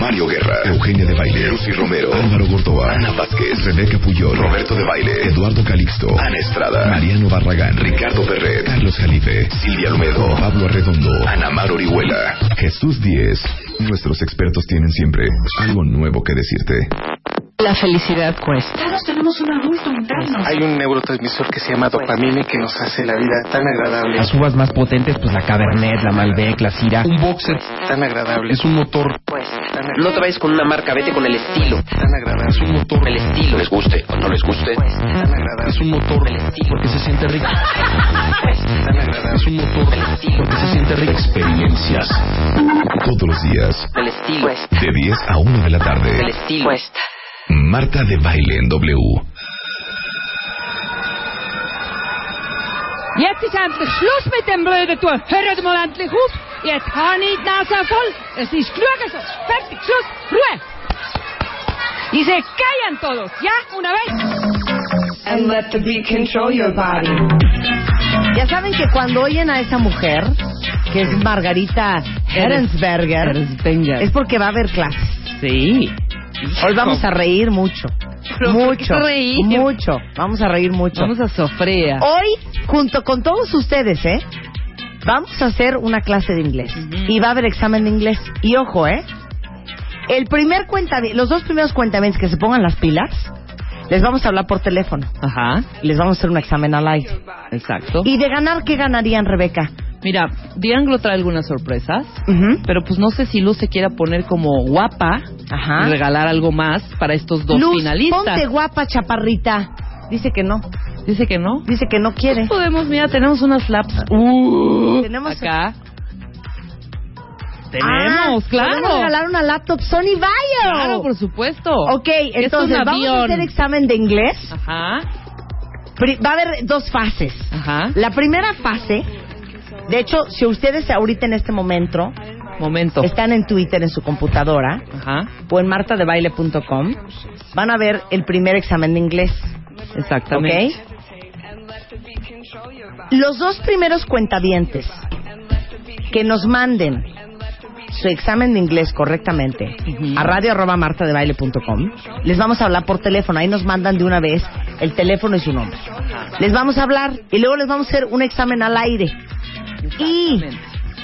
Mario Guerra, Eugenia de Baile, Lucy Romero, Álvaro Gordoa, Ana Vázquez, Rebeca Puyol, Roberto de Baile, Eduardo Calixto, Ana Estrada, Mariano Barragán, Ricardo Perret, Carlos Jalife, Silvia Almedo, Pablo Arredondo, Ana Mar Orihuela, Jesús Díez. Nuestros expertos tienen siempre algo nuevo que decirte. La felicidad cuesta. Todos tenemos un adulto interno. Hay un neurotransmisor que se llama dopamina que nos hace la vida tan agradable. Las uvas más potentes, pues la Cabernet, la Malbec, la Syrah. Un boxer tan agradable. Es un motor. Pues, tan No te vayas con una marca, vete con el estilo. Tan agradable. Es un motor. El estilo. Les guste o no les guste. Tan agradable. Es un motor. El estilo. Porque se siente rico. Tan agradable. Es un motor. El estilo. Porque se siente rico. Experiencias. Todos los días, El estilo. de 10 a 1 de la El tarde. estilo. Marta de Baile en W. Jetzt ist endlich Schluss mit dem blöden Tun. Hört mal endlich auf. Jetzt habe ich die Nase voll. Es ist genug so. Fertig, Schluss, Ruhe. Y se callan todos, ¿ya? Una vez. And let the beat control your body. Ya saben que cuando oyen a esa mujer, que es Margarita Herensberger, es porque va a haber clases. Sí. Hoy vamos a reír mucho. Pero ¿por Mucho. reír? Mucho. Vamos a reír mucho. Vamos a sofrea. Hoy, junto con todos ustedes, ¿eh? Vamos a hacer una clase de inglés. Y va a haber examen de inglés. Y ojo, ¿eh? El primer cuenta, los dos primeros cuentamientos que se pongan las pilas, les vamos a hablar por teléfono. Ajá, Y les vamos a hacer un examen al aire. exacto. Y de ganar, ¿qué ganarían, Rebeca? Mira, Dianglo trae algunas sorpresas, pero pues no sé si Luz se quiera poner como guapa Ajá. y regalar algo más para estos dos Luz, finalistas. ponte guapa, chaparrita. Dice que no. Dice que no. Dice que no quiere. Podemos, mira, tenemos unas laps. Uh, Tenemos- acá. Ah, Tenemos, claro. Podemos regalar una laptop Sony Vaio. Claro, por supuesto. Ok, Es entonces vamos a hacer examen de inglés. Ajá, Pri- Va a haber dos fases. ajá. La primera fase, de hecho, si ustedes ahorita en este momento Momento. están en Twitter en su computadora Ajá, o en martadebaile.com, van a ver el primer examen de inglés. exactamente. Los dos primeros cuentavientes que nos manden su examen de inglés correctamente a radio arroba martadebaile.com, les vamos a hablar por teléfono. Ahí nos mandan de una vez el teléfono y su nombre. Les vamos a hablar y luego les vamos a hacer un examen al aire. Y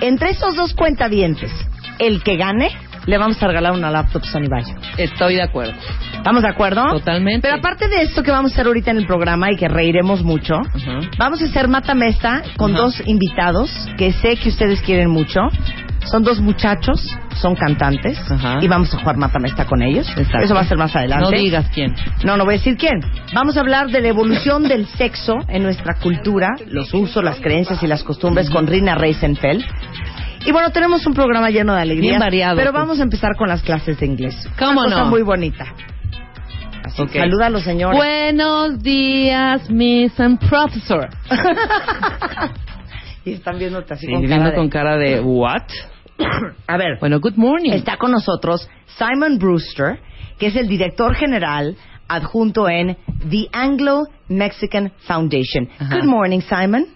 entre esos dos cuentavientes, el que gane, le vamos a regalar una laptop Sony Vaio. Estoy de acuerdo. ¿Estamos de acuerdo? Totalmente. Pero aparte de esto que vamos a hacer ahorita en el programa y que reiremos mucho, Ajá. vamos a hacer Mata Mesta con dos invitados que sé que ustedes quieren mucho. Son dos muchachos, son cantantes Ajá. y vamos a jugar Mata Mesta con ellos. Exacto. Eso va a ser más adelante. No digas quién. No, no voy a decir quién. Vamos a hablar de la evolución del sexo en nuestra cultura, los usos, las creencias y las costumbres con Rina Reisenfeld. Y bueno, tenemos un programa lleno de alegría. Bien variado, Pero pues. vamos a empezar con las clases de inglés. ¿Cómo Una cosa no? muy bonita. Así, Ok. Saluda a los señores. Buenos días, Miss and Professor. y están viéndote así Sí, con cara de- con cara de what? A ver, Bueno, good morning. está con nosotros Simon Brewster, que es el director general adjunto en The Anglo-Mexican Foundation. Ajá. Good morning, Simon.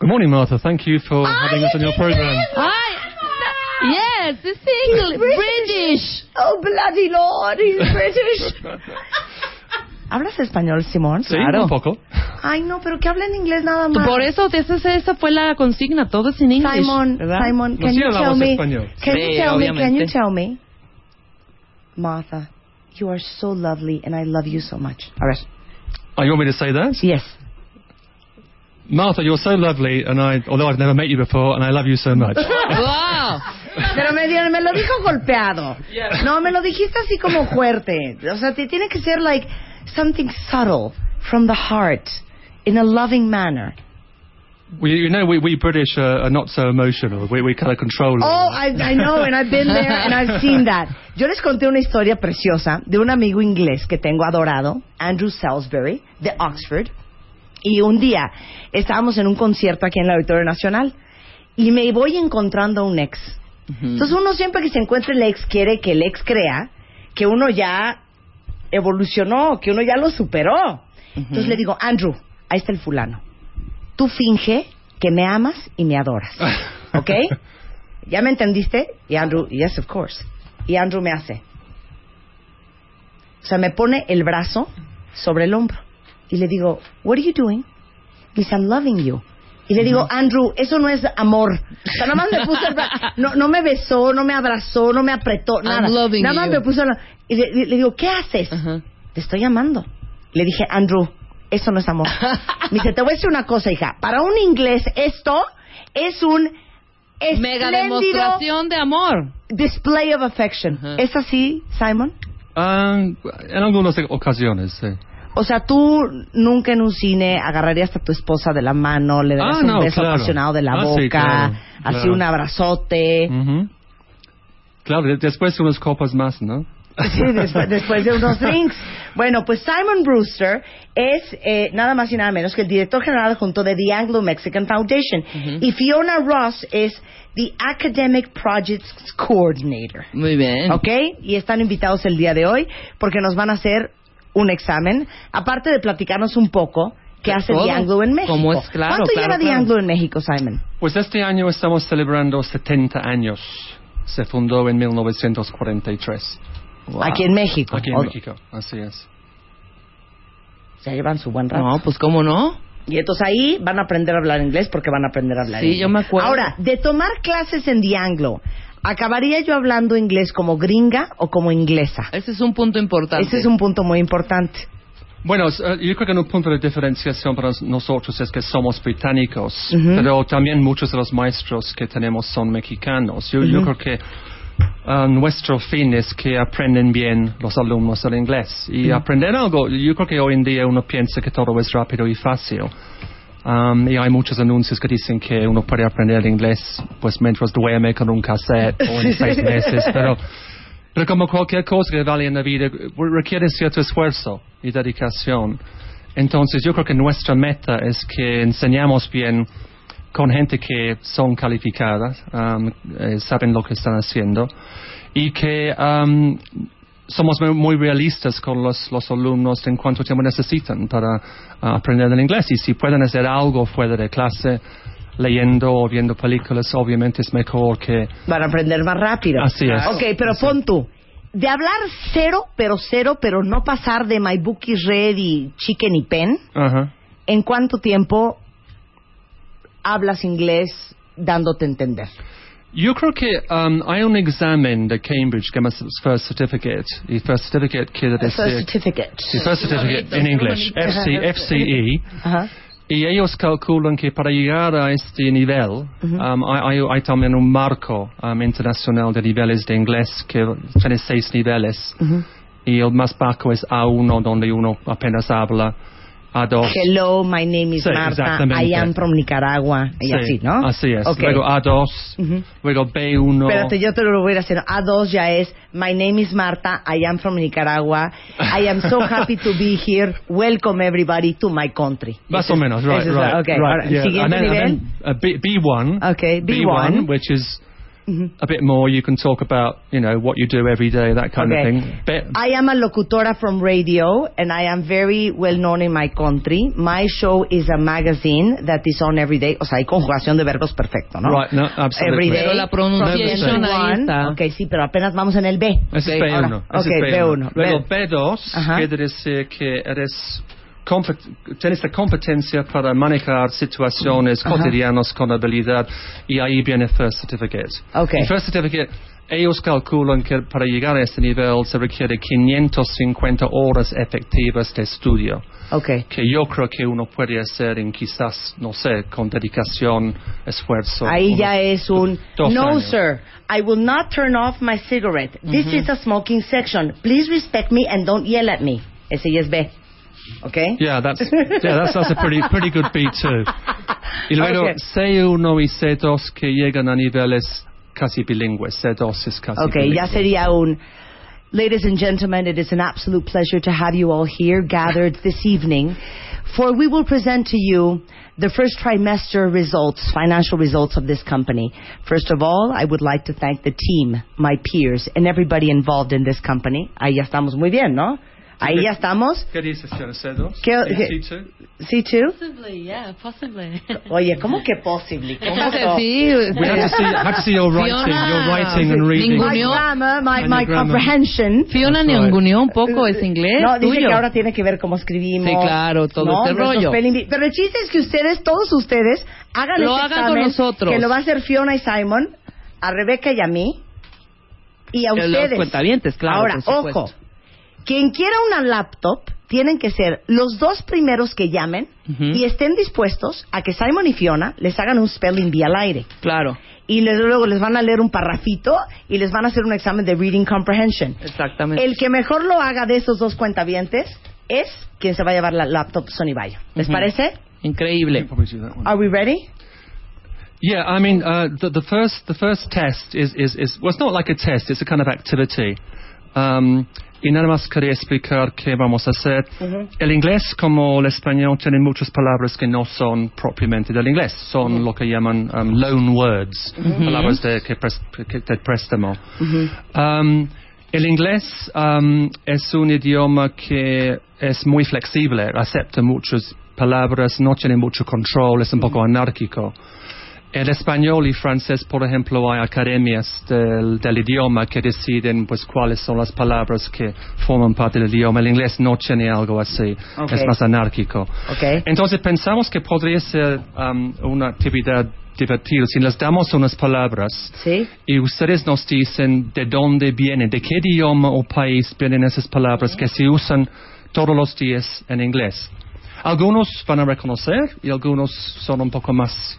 Good morning, Martha. Thank you for having us on your program. Ay, yes, it's English, British. Oh, bloody Lord, he's British. ¿Hablas español, Simón? Sí, un poco. Ay, no, pero que habla en inglés nada más. Por eso, esa, esa fue la consigna, todo es en inglés. Simon, ¿verdad? Simon, No, can you tell me? español. Can you Sí, tell me? Can you tell me? Martha, you are so lovely and I love you so much. A ver. Oh, you want me to say that? Yes. Martha, you're so lovely, and I, although I've never met you before, and I love you so much. Wow. Pero me, dio- me lo dijo golpeado. No, me lo dijiste así como fuerte. O sea, te tiene que ser like something subtle from the heart in a loving manner. We, you know, we, we British are, are not so emotional. We, we kind of control it. Oh, I, I know, and I've been there, and I've seen that. Yo les conté una historia preciosa de un amigo inglés que tengo adorado, Andrew Salisbury, de Oxford. Y un día estábamos en un concierto aquí en el Auditorio Nacional y me voy encontrando a un ex. Entonces uno siempre que se encuentra el ex quiere que el ex crea que uno ya evolucionó, que uno ya lo superó. Entonces le digo, Andrew, ahí está el fulano. Tú finge que me amas y me adoras. ¿Ok? ¿Ya me entendiste? Y Andrew, yes, of course. Y Andrew me hace. O sea, me pone el brazo sobre el hombro. Y le digo, what are you doing? Y dice, I'm loving you. Y le digo, Andrew, eso no es amor. O sea, nada más me puso el brazo. No, no me besó, no me abrazó, no me apretó, nada. loving nada más you. me puso la... Y le, le- le digo, ¿qué haces? Te estoy amando. Le dije, Andrew, eso no es amor. Me dice, te voy a decir una cosa, hija. Para un inglés, esto es un Mega demostración de amor. display of affection. ¿Es así, Simon? Um, en algunas ocasiones, sí. O sea, tú nunca en un cine agarrarías a tu esposa de la mano, le darías Ah, un no, beso claro. apasionado de la Ah, boca, sí, claro, así claro. un abrazote. Claro, de- después unas copas más, ¿no? Sí, después, después de unos drinks. Bueno, pues Simon Brewster es eh, nada más y nada menos que el director general junto de The Anglo-Mexican Foundation. Y Fiona Ross es the Academic Projects Coordinator. Muy bien. ¿Ok? Y están invitados el día de hoy porque nos van a hacer un examen, aparte de platicarnos un poco qué hace todo. The Anglo en México. Cómo es, claro, ¿Cuánto claro, lleva The claro. Anglo en México, Simon? Pues este año estamos celebrando 70 años. Se fundó en 1943. Aquí en México. Aquí en O- México, así es. Ya llevan su buen rato. No, pues cómo no. Y entonces ahí van a aprender a hablar inglés porque van a aprender a hablar Sí, inglés. yo me acuerdo. Ahora, de tomar clases en The Anglo, ¿acabaría yo hablando inglés como gringa o como inglesa? Ese es un punto importante. Ese es un punto muy importante. Bueno, eh, yo creo que un punto de diferenciación para nosotros es que somos británicos, Ujú. pero también muchos de los maestros que tenemos son mexicanos. Yo, yo Ujú. creo que ah, nuestro fin es que aprenden bien los alumnos el inglés. Y Ujú. aprender algo, yo creo que hoy en día uno piensa que todo es rápido y fácil. Um, y hay muchos anuncios que dicen que uno puede aprender el inglés pues mientras duerme con un cassette o en seis meses, pero pero como cualquier cosa que vale en la vida, requiere cierto esfuerzo y dedicación. Entonces, yo creo que nuestra meta es que enseñamos bien con gente que son calificadas, um, eh, saben lo que están haciendo, y que um, somos muy, muy realistas con los, los alumnos en cuánto tiempo necesitan para ah, aprender el inglés. Y si pueden hacer algo fuera de clase, leyendo o viendo películas, obviamente es mejor que Van a aprender más rápido. Así es. Ok, pero pon tú. De hablar cero, pero cero, pero no pasar de My Book is Red y Chicken y Pen. ¿en cuánto tiempo hablas inglés dándote a entender? Yo creo que um, hay un examen de Cambridge que es First Certificate. Y First Certificate quiere First decir... certificate. Sí, First Certificate en inglés. FC, FCE. Ajá. Y ellos calculan que para llegar a este nivel um, hay, hay- hay también un marco um, internacional de niveles de inglés que tiene seis niveles. Y el más bajo es A1, donde uno apenas habla. A2. Hello, my name is Sí, Marta. I am from Nicaragua. Y Sí, así, ¿no? Así es. Luego A2, Ujú. luego B1. Espérate, yo te lo voy a hacer. A2 ya es My name is Marta. I am from Nicaragua. I am so happy to be here. Welcome everybody to my country. Más o menos, right, right. right, ahora, yeah. Siguiente and then, nivel. And then, uh, B, B1. Okay, B1. which is a bit more. You can talk about, you know, what you do every day, that kind Okay. of thing. Bit, I am a locutora from radio and I am very well known in my country. My show is a magazine that is on every day. O sea, hay conjugación de verbos perfecto, ¿no? Right, no, absolutely. Every day. Pero la pronunciation from ahí 21. está. Ok, sí, pero apenas vamos en el B. Ese es Ok, B1. ahora, ese ok, es B1. Luego B- B2 Ajá. quiere decir que eres tienes la competencia para manejar situaciones Ajá. cotidianas con habilidad y ahí viene First Certificate. Ok. Y First Certificate, ellos calculan que para llegar a este nivel se requiere 550 horas efectivas de estudio. Ok. que yo creo que uno puede hacer en quizás, no sé, con dedicación, esfuerzo. Ahí ya es un No, años. sir. I will not turn off my cigarette. This is a smoking section. Please respect me and don't yell at me. Ese ya es B. Okay? Yeah, that's yeah, that's that's a pretty pretty good beat too. Y luego Okay. C1 y C2 que llegan a niveles casi bilingües. C2 es casi Okay, bilingüe. ya sería un. Ladies and gentlemen, it is an absolute pleasure to have you all here gathered this evening, for we will present to you the first trimester results, financial results of this company. First of all, I would like to thank the team, my peers, and everybody involved in this company. Ahí estamos muy bien, ¿no? Ahí ya estamos. ¿Qué dices, C2? ¿Qué- Sí, qué- C2? C2? Possibly, yeah, possibly. Oye, ¿cómo que posible? ¿Cómo sí. We have to see, have to see your writing, Fiona. your writing and reading. My grammar, my, my comprehension. Fiona ninguneó un poco ese inglés No, dice tuyo. que ahora tiene que ver cómo escribimos. Sí, claro, todo ¿no? este rollo. Pero el chiste es que ustedes, todos ustedes, hagan Lo este hagan con examen, nosotros. Que lo va a hacer Fiona y Simon, a Rebeca y a mí, y a Que los ustedes. cuentavientes, claro, Ahora, por ojo, quien quiera una laptop, tienen que ser los dos primeros que llamen y estén dispuestos a que Simon y Fiona les hagan un spelling bee al aire. Claro, Y les- luego les van a leer un parrafito y les van a hacer un examen de reading comprehension. exactamente. El que mejor lo haga de esos dos cuentavientes es quien se va a llevar la laptop Sony Vaio. ¿Les parece? Increíble. Are we ready? Yeah, I mean, uh, the, the first the first test is, is, is well, it's not like a test; it's a kind of activity. Um, y nada más quería explicar qué vamos a hacer. El inglés, como el español, tiene muchas palabras que no son propiamente del inglés, son lo que llaman um, loan words, palabras de, que pres- que- de préstamo. Um, el inglés um, es un idioma que es muy flexible, acepta muchas palabras, no tiene mucho control, es un poco anárquico. En español y francés, por ejemplo, hay academias del, del idioma que deciden pues cuáles son las palabras que forman parte del idioma. El inglés no tiene algo así, Ok. es más anárquico. Ok. Entonces pensamos que podría ser um, una actividad divertida si les damos unas palabras ¿Sí? y ustedes nos dicen de dónde vienen, de qué idioma o país vienen esas palabras que se usan todos los días en inglés. Algunos van a reconocer y algunos son un poco más,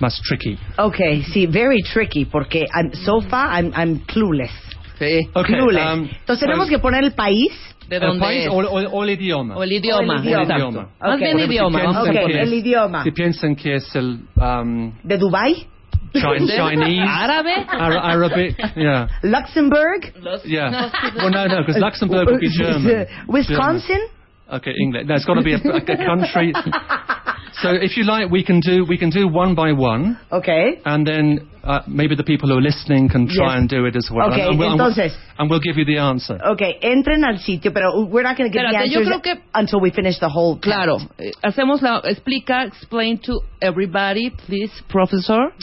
más tricky. Okay, sí, very tricky porque I'm, so far I'm, I'm clueless. Sí. Okay, clueless. um, Entonces tenemos pues, que poner el país. ¿De el dónde país es? o, o- o el idioma. O el idioma. O el idioma. exacto. idioma. Más Ok. bien Porque si idioma. piensan vamos a Ok, que poner. el idioma. Si piensan que es el um, ¿De Dubai? Chi- Chinese, ¿Árabe? Ar- Arabic, yeah, ¿Luxembourg? yeah. Well, no, no, because Luxembourg would be German. ¿Wisconsin? Okay, England. No, it's got to be a, a country. so if you like, we can do we can do one by one, Okay. and then uh, maybe the people who are listening can try Yes. and do it as well. Okay, and, we'll, and we'll- entonces- and we'll give you the answer. Okay, entren al sitio, pero we're not going to get the Espérate, yo answers creo que- until we finish the whole Claro. Eh, Hacemos la... Explica, explain to everybody, please, professor.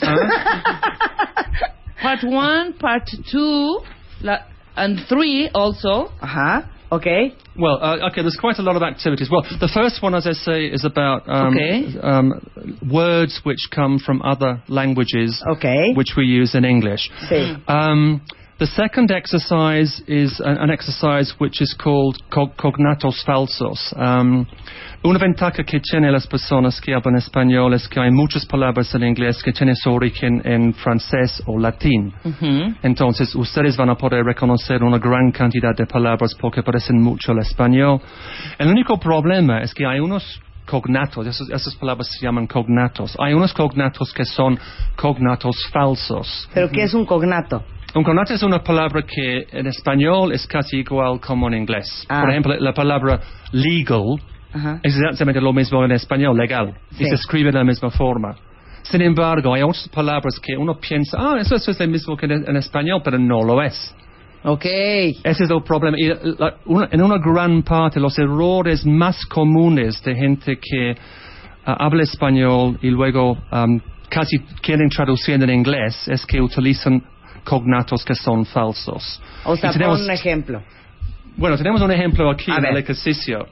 Part one, part two, la, and three also. Ajá, okay. Well, uh, okay, there's quite a lot of activities. Well, the first one, as I say, is about um, Okay. um, words which come from other languages, Okay. which we use in English. Sí. Um, the second exercise is an, an exercise which is called co- cognatos falsos. Una ventaja que tienen las personas que hablan español es que hay muchas palabras en inglés que tienen su origen en francés o latín. Entonces, ustedes van a poder reconocer una gran cantidad de palabras porque parecen mucho al español. El único problema es que hay unos cognatos, esos- esas palabras se llaman cognatos. Hay unos cognatos que son cognatos falsos. Pero ¿qué es un cognato? Un cognato es una palabra que en español es casi igual como en inglés. Ah. Por ejemplo, la palabra legal Ajá. exactamente lo mismo en español, legal, Sí. y se escribe de la misma forma. Sin embargo, hay otras palabras que uno piensa, ah, eso, eso es lo mismo que en, español, pero no lo es. Ok. Ese es el problema. Y, la- una- en una gran parte, los errores más comunes de gente que ah, habla español y luego am, casi quieren traducir en inglés es que utilizan cognatos que son falsos. O sea, tenemos- pon un ejemplo. Bueno, tenemos un ejemplo aquí en el ejercicio.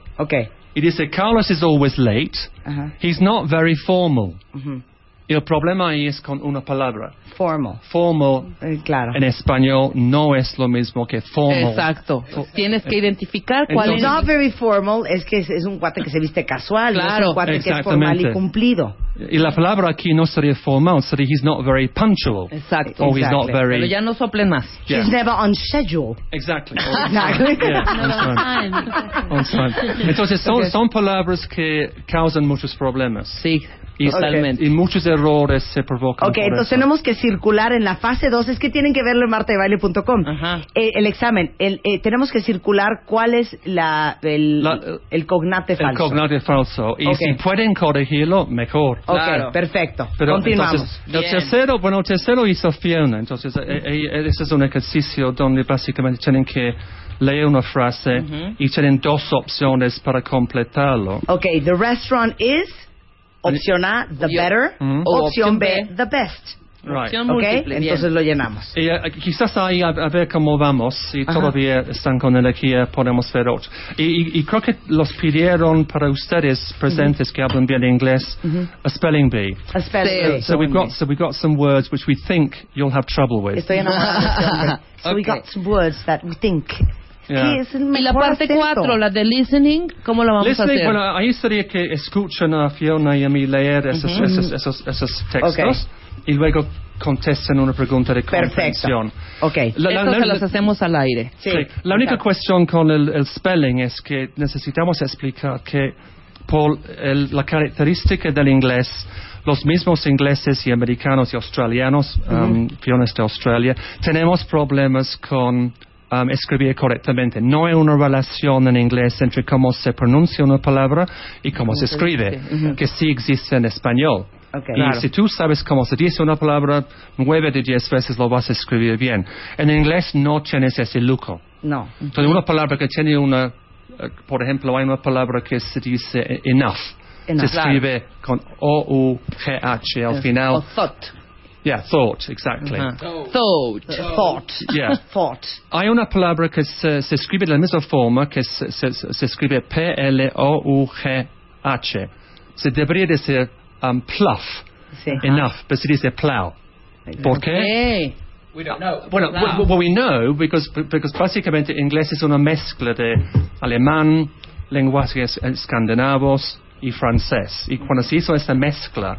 Okay. Y dice, Carlos is always late. Ajá. He's not very formal. Ujú. Y el problema ahí es con una palabra. Formal. Formal Eh, claro. en español no es lo mismo que formal. Exacto. Tienes que identificar cuál It's es. not very formal, es que es, es un cuate que se viste casual, no es Claro. un cuate que es formal y Exactamente. cumplido. Y la palabra aquí no sería formal, sería he's not very punctual. Exacto. Or he's not Exactly. very... Pero ya no soplen más. Yeah. He's never on schedule. Exactly. Exactly. Yeah, on time. On time. Entonces son, Okay. son palabras que causan muchos problemas. Sí, Y, totalmente. y muchos errores se provocan. Ok, por entonces eso. tenemos que circular en la fase 2. Es que tienen que verlo en martadebaile.com. Eh, el examen. El, eh, tenemos que circular cuál es la, el, La- el cognate El falso. cognate falso. Y Ok. si pueden corregirlo, mejor. Ok, Claro. perfecto. Pero Continuamos. entonces, el tercero, bueno, el tercero hizo Fiona. Entonces, eh, eh, ese es un ejercicio donde básicamente tienen que leer una frase y tienen dos opciones para completarlo. ok, the restaurant is, opción A, the Yo- better, Mm. O opción B, the best. Right. Opción Ok, múltiple, bien. entonces lo llenamos. Y, eh, quizás ahí a, a ver cómo vamos, si Ajá. todavía están con energía, podemos ver otro. Y, y- y creo que los pidieron para ustedes presentes que hablan bien inglés, a spelling bee. A spelling bee. So we've got so we've got some words which we think you'll have trouble with. Estoy enamorada este. So we Ok. got some words that we think. Yeah. Sí, es el Y la mejor parte acento. 4, la de listening, ¿cómo la vamos a Listening, hacer? bueno, ahí sería que escuchan a Fiona y a mí leer esos, esos, esos, esos textos y luego contesten una pregunta de Perfecto. comprensión. Ok. La- la- Esto la- se las hacemos al aire. Sí, Sí. La única exacto. cuestión con el, el spelling es que necesitamos explicar que por el- la característica del inglés, los mismos ingleses y americanos y australianos, um, Fiona es de Australia, tenemos problemas con um, escribir correctamente. No hay una relación en inglés entre cómo se pronuncia una palabra y cómo se escribe, que sí existe en español. Ok. Y Claro. si tú sabes cómo se dice una palabra, nueve de diez veces lo vas a escribir bien. En inglés no tienes ese lujo. No. Entonces, una palabra que tiene una, eh, por ejemplo, hay una palabra que se dice eh, enough. Enough. Se escribe con O-U-G-H al O final. thought. Yeah, thought, exactly. Ajá. Thought. Thought. Yeah. Thought. Hay una palabra que se, se escribe de la misma forma que se, se- se escribe P-L-O-U-G-H. Se debería decir um, pluff, Sí. enough, pero se dice plow. ¿Por qué? Hey. Bueno, well, well, we know because, because básicamente inglés es una mezcla de alemán, lenguajes escandinavos y francés. Y cuando se hizo esa mezcla,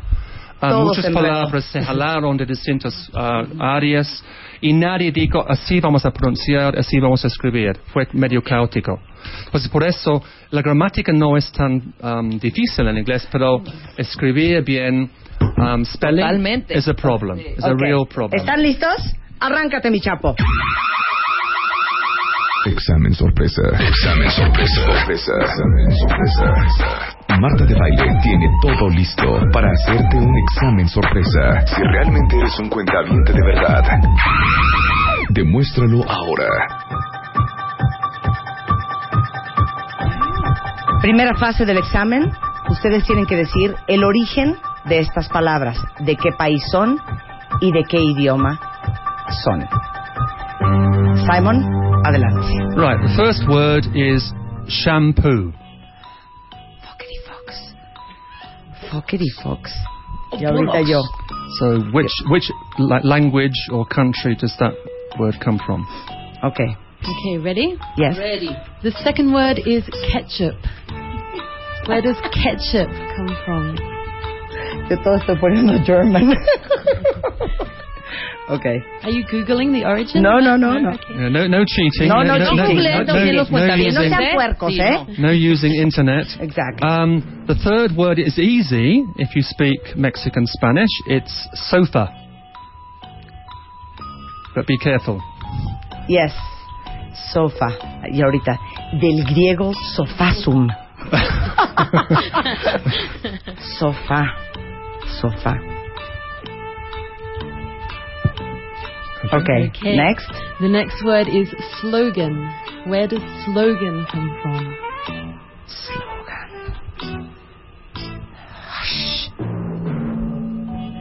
ah, muchas palabras se jalaron de distintas ah, áreas y nadie dijo así vamos a pronunciar, así vamos a escribir. Fue medio caótico. Pues por eso la gramática no es tan um, difícil en inglés, pero escribir bien, um, spelling Totalmente. is a problem, is a real problem. ¿Están listos? Arráncate, mi chapo. Examen sorpresa. Examen sorpresa. Sorpresa. Examen sorpresa. Marta de Baile tiene todo listo para hacerte un examen sorpresa. Si realmente eres un cuentaviente de verdad, demuéstralo ahora. Primera fase del examen. Ustedes tienen que decir el origen de estas palabras, de qué país son y de qué idioma son. Simon, adelante. Right, the first word is shampoo. Fockety Fox. Fockety Fox. Oh, y ahorita yo. So, which which la- language or country does that word come from? Okay. Okay, ready? Yes. Ready. The second word is ketchup. Where does ketchup come from? Yo todo estoy poniendo German. okay. Are you Googling the origin? No, no, no, no. Okay. No, no cheating. No, no No cheating. googleen también los No cuentavientes, ¿eh? puercos, ¿eh? no. No using internet. Exactly. Um, the third word is easy if you speak Mexican Spanish. It's sofa. But be careful. Yes. Sofa. Y ahorita, del griego sofasum. Sofa. Sofa. Okay. Okay. Next. The next word is slogan. Where does slogan come from?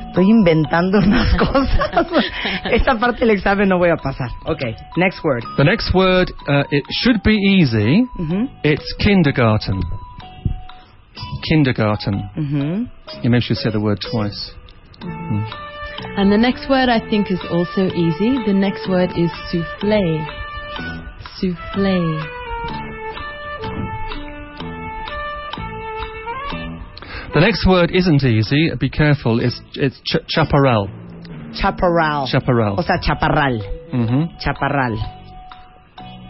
Estoy inventando unas cosas. Esta parte del examen no voy a pasar. Okay. Next word. The next word, uh, it should be easy. Mhm. It's kindergarten. Kindergarten. Mhm. You maybe should say the word twice. And the next word I think is also easy. The next word is souffle. Souffle. The next word isn't easy. Be careful. It's it's ch- chaparral. Chaparral. Chaparral. O sea, chaparral. hmm Chaparral.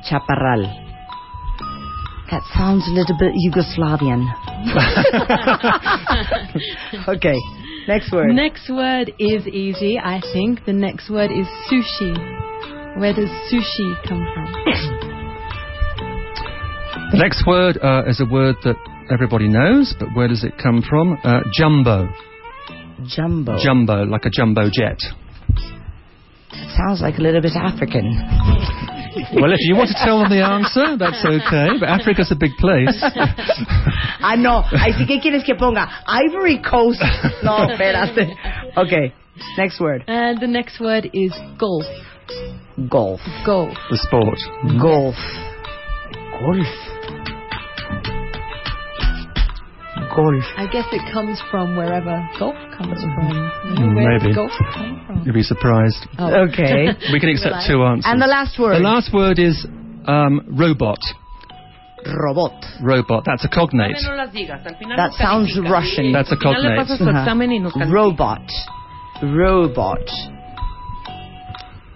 Chaparral. That sounds a little bit Yugoslavian. okay. Next word. Next word is easy, I think. The next word is sushi. Where does sushi come from? The next word uh, is a word that everybody knows, but where does it come from? Uh, jumbo. Jumbo. Jumbo, like a jumbo jet. Sounds like a little bit African. Well, if you want to tell them the answer, that's okay. But Africa's a big place. ah, no. Ahí sí que quieres que ponga Ivory Coast. No, espérate. Okay. Next word. And the next word is golf. Golf. Golf. the sport. Golf. Golf. Golf. I guess it comes from wherever golf comes from. Mm, Where maybe. golf come from? You'll be surprised. Oh. Okay. We can accept two answers. And the last word. The last word is um, robot. Robot. Robot. That's a cognate. No las digas, al final That sounds. Russian. That's a Al final le cognate. pasa su examen y nos califica. Robot. Robot.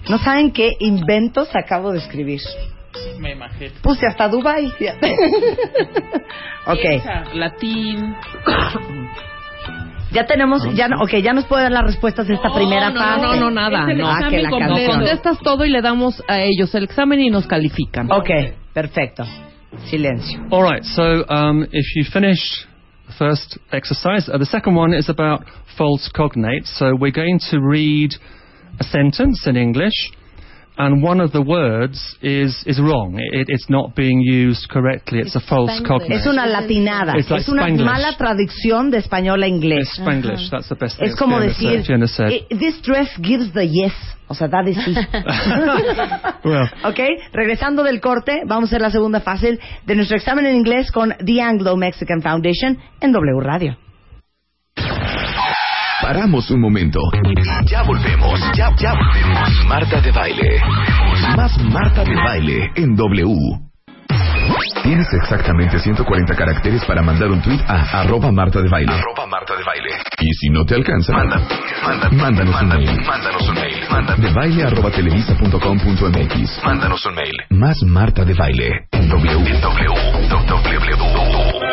¿No saben qué inventos acabo de escribir? Me imagino. Puse hasta Dubai. ok. Piensa, Latín. Ya tenemos, ya, no- okay, ya nos puede dar las respuestas de esta No, primera no, fase. No, no, no, nada. Es el no. Ah, que la completo. Contestas todo y le damos a ellos el examen y nos califican. Ok, perfecto. Silencio. All right. So um, if you finish the first exercise, uh, the second one is about false cognates. So we're going to read a sentence in English, and one of the words is is wrong. It, it's not being used correctly. It's, a false Spanglish. cognate. Es una latinada. It's like es una Spanglish. mala traducción de español a inglés. It's Spanglish. That's the best thing. Es como decir, said. "Eh, this dress gives the yes. O sea, da de sí. well, ok, regresando del corte, vamos a hacer la segunda fase de nuestro examen en inglés con The Anglo Mexican Foundation en W Radio. Paramos un momento. Ya volvemos. Ya, ya volvemos. Marta de baile. Más Marta de baile en W. Tienes exactamente 140 caracteres para mandar un tweet a arroba Marta de baile. Arroba Marta de baile. Y si no te alcanza, manda, manda, mándanos un mail. Mándanos un mail. Manda de baile arroba televisa.com.mx. Mándanos un mail. Más Marta de baile en W. En W. W.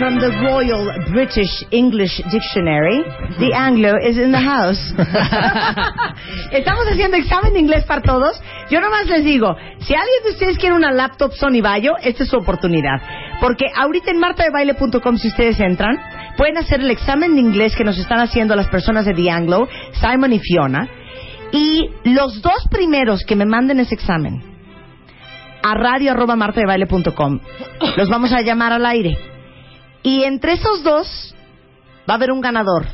From the Royal British English Dictionary, The Anglo is in the house. Estamos haciendo examen de inglés para todos. Yo nomás les digo, si alguien de ustedes quiere una laptop Sony Vaio, esta es su oportunidad. Porque ahorita en martadebaile.com, si ustedes entran, pueden hacer el examen de inglés que nos están haciendo las personas de The Anglo, Simon y Fiona. Y los dos primeros que me manden ese examen a radio arroba martadebaile.com, los vamos a llamar al aire. Y entre esos dos va a haber un ganador.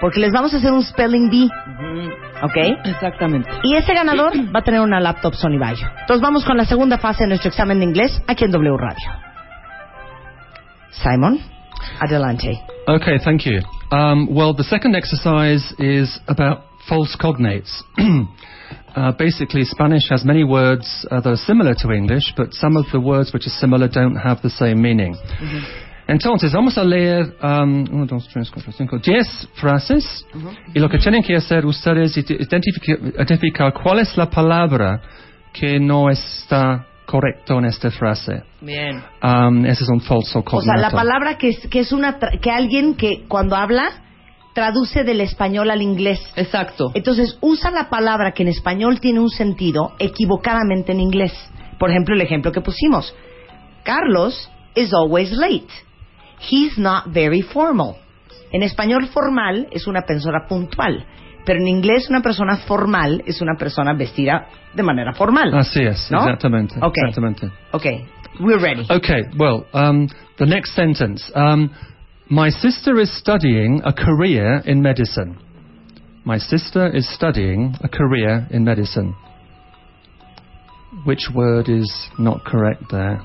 Porque les vamos a hacer un spelling bee. ¿Ok? Exactamente. Y ese ganador va a tener una laptop Sony Vaio. Entonces vamos con la segunda fase de nuestro examen de inglés aquí en W Radio. Simon, adelante. Okay, thank you. Um, well, the second exercise is about false cognates. uh, basically, Spanish has many words uh, that are similar to English, but some of the words which are similar don't have the same meaning. Entonces, vamos a leer um, uno, dos, tres, cuatro, cinco, diez frases y lo que tienen que hacer ustedes es identificar, identificar cuál es la palabra que no está correcto en esta frase. Bien. Um, ese es un falso O cognato. sea, la palabra que es, que es una tra- que alguien que cuando habla traduce del español al inglés. Exacto. Entonces usa la palabra que en español tiene un sentido equivocadamente en inglés. Por ejemplo, el ejemplo que pusimos. Carlos is always late. He's not very formal. En español formal es una persona puntual, pero en inglés una persona formal es una persona vestida de manera formal. Así es, ¿No? exactamente. Okay. Exactamente. Okay, we're ready. Okay, well, um, the next sentence. Um, my sister is studying a career in medicine. My sister is studying a career in medicine. Which word is not correct there?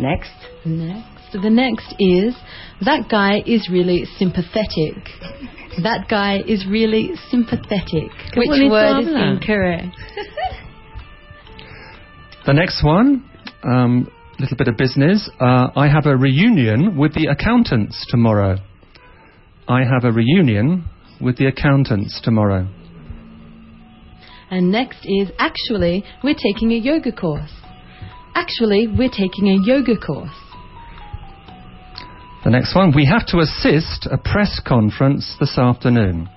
Next. Next. The next is that guy is really sympathetic. That guy is really sympathetic. Qué Which bonito word is habla. incorrect? The next one, um, little bit of business. Uh, I have a reunion with the accountants tomorrow. I have a reunion with the accountants tomorrow. And next is actually, we're taking a yoga course. Actually, we're taking a yoga course. The next one, we have to assist a press conference this afternoon.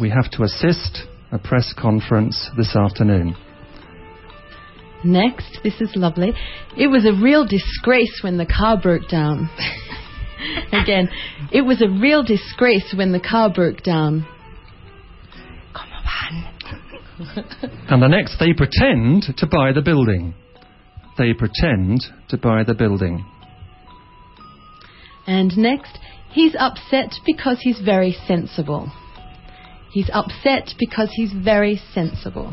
We have to assist a press conference this afternoon. Next, this is lovely. It was a real disgrace when the car broke down. Again, it was a real disgrace when the car broke down. And the next, they pretend to buy the building. They pretend to buy the building. And next, he's upset because he's very sensible. He's upset because he's very sensible.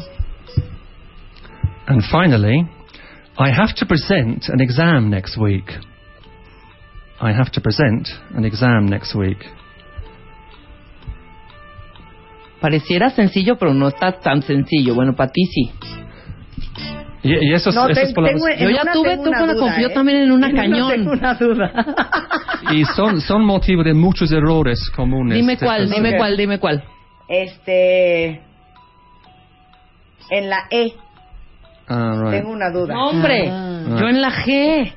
And finally, I have to present an exam next week. I have to present an exam next week. Pareciera sencillo, pero no está tan sencillo. Bueno, para ti sí. Y, y esos, No, esas te- palabras- tengo- en Yo ya tuve, tú una duda, confió ¿eh? también en una En una cañón. tengo una duda. y son, son motivo de muchos errores comunes. Dime cuál, dime cuál, dime cuál. Este. En la E Ah, right. tengo una duda. No, hombre, Ah. yo en la G.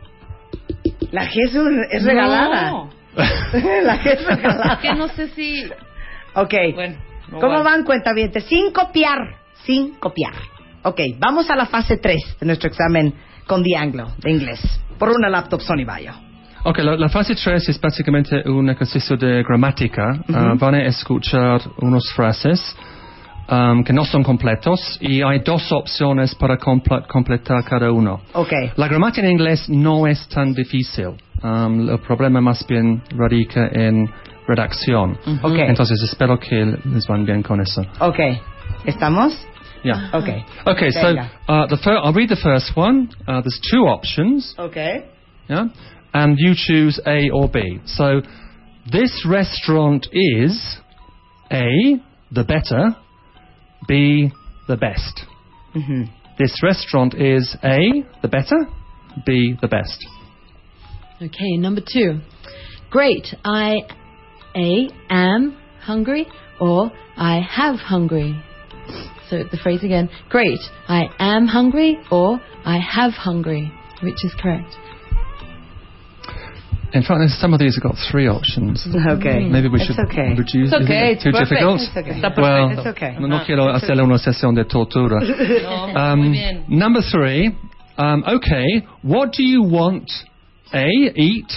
La G es, un- es regalada. No. la G es Es regalada. que no sé si... Ok. Bueno, no ¿Cómo vale. van, cuentavientes? Sin copiar. Sin copiar. Ok, vamos a la fase 3 de nuestro examen con The Anglo de inglés. Por una laptop Sony Vaio. Ok, la, la fase 3 es básicamente un ejercicio de gramática. Ah, van a escuchar unas frases um, que no son completos y hay dos opciones para comple- completar cada uno. Ok. La gramática en inglés no es tan difícil. Um, el problema más bien radica en redacción. Ok. Entonces espero que les van bien con eso. Ok. ¿Estamos? Yeah. Ok. Okay, so uh, the fir- I'll read the first one. Uh, there's two options. Ok. Yeah? And you choose A or B. So, this restaurant is A, the better, B, the best. Ujú. This restaurant is A, the better, B, the best. Okay, number two. Great, I A am hungry or I have hungry. So the phrase again. Great, I am hungry or I have hungry. Which is correct? In fact, some of these have got three options. Okay. Maybe we It's should okay. reduce. It's okay, it it's too perfect. difficult? It's okay. Está Well, It's okay. no, no quiero hacerle una sesión de tortura. Um. Number three. Um, okay, what do you want? A. Eat.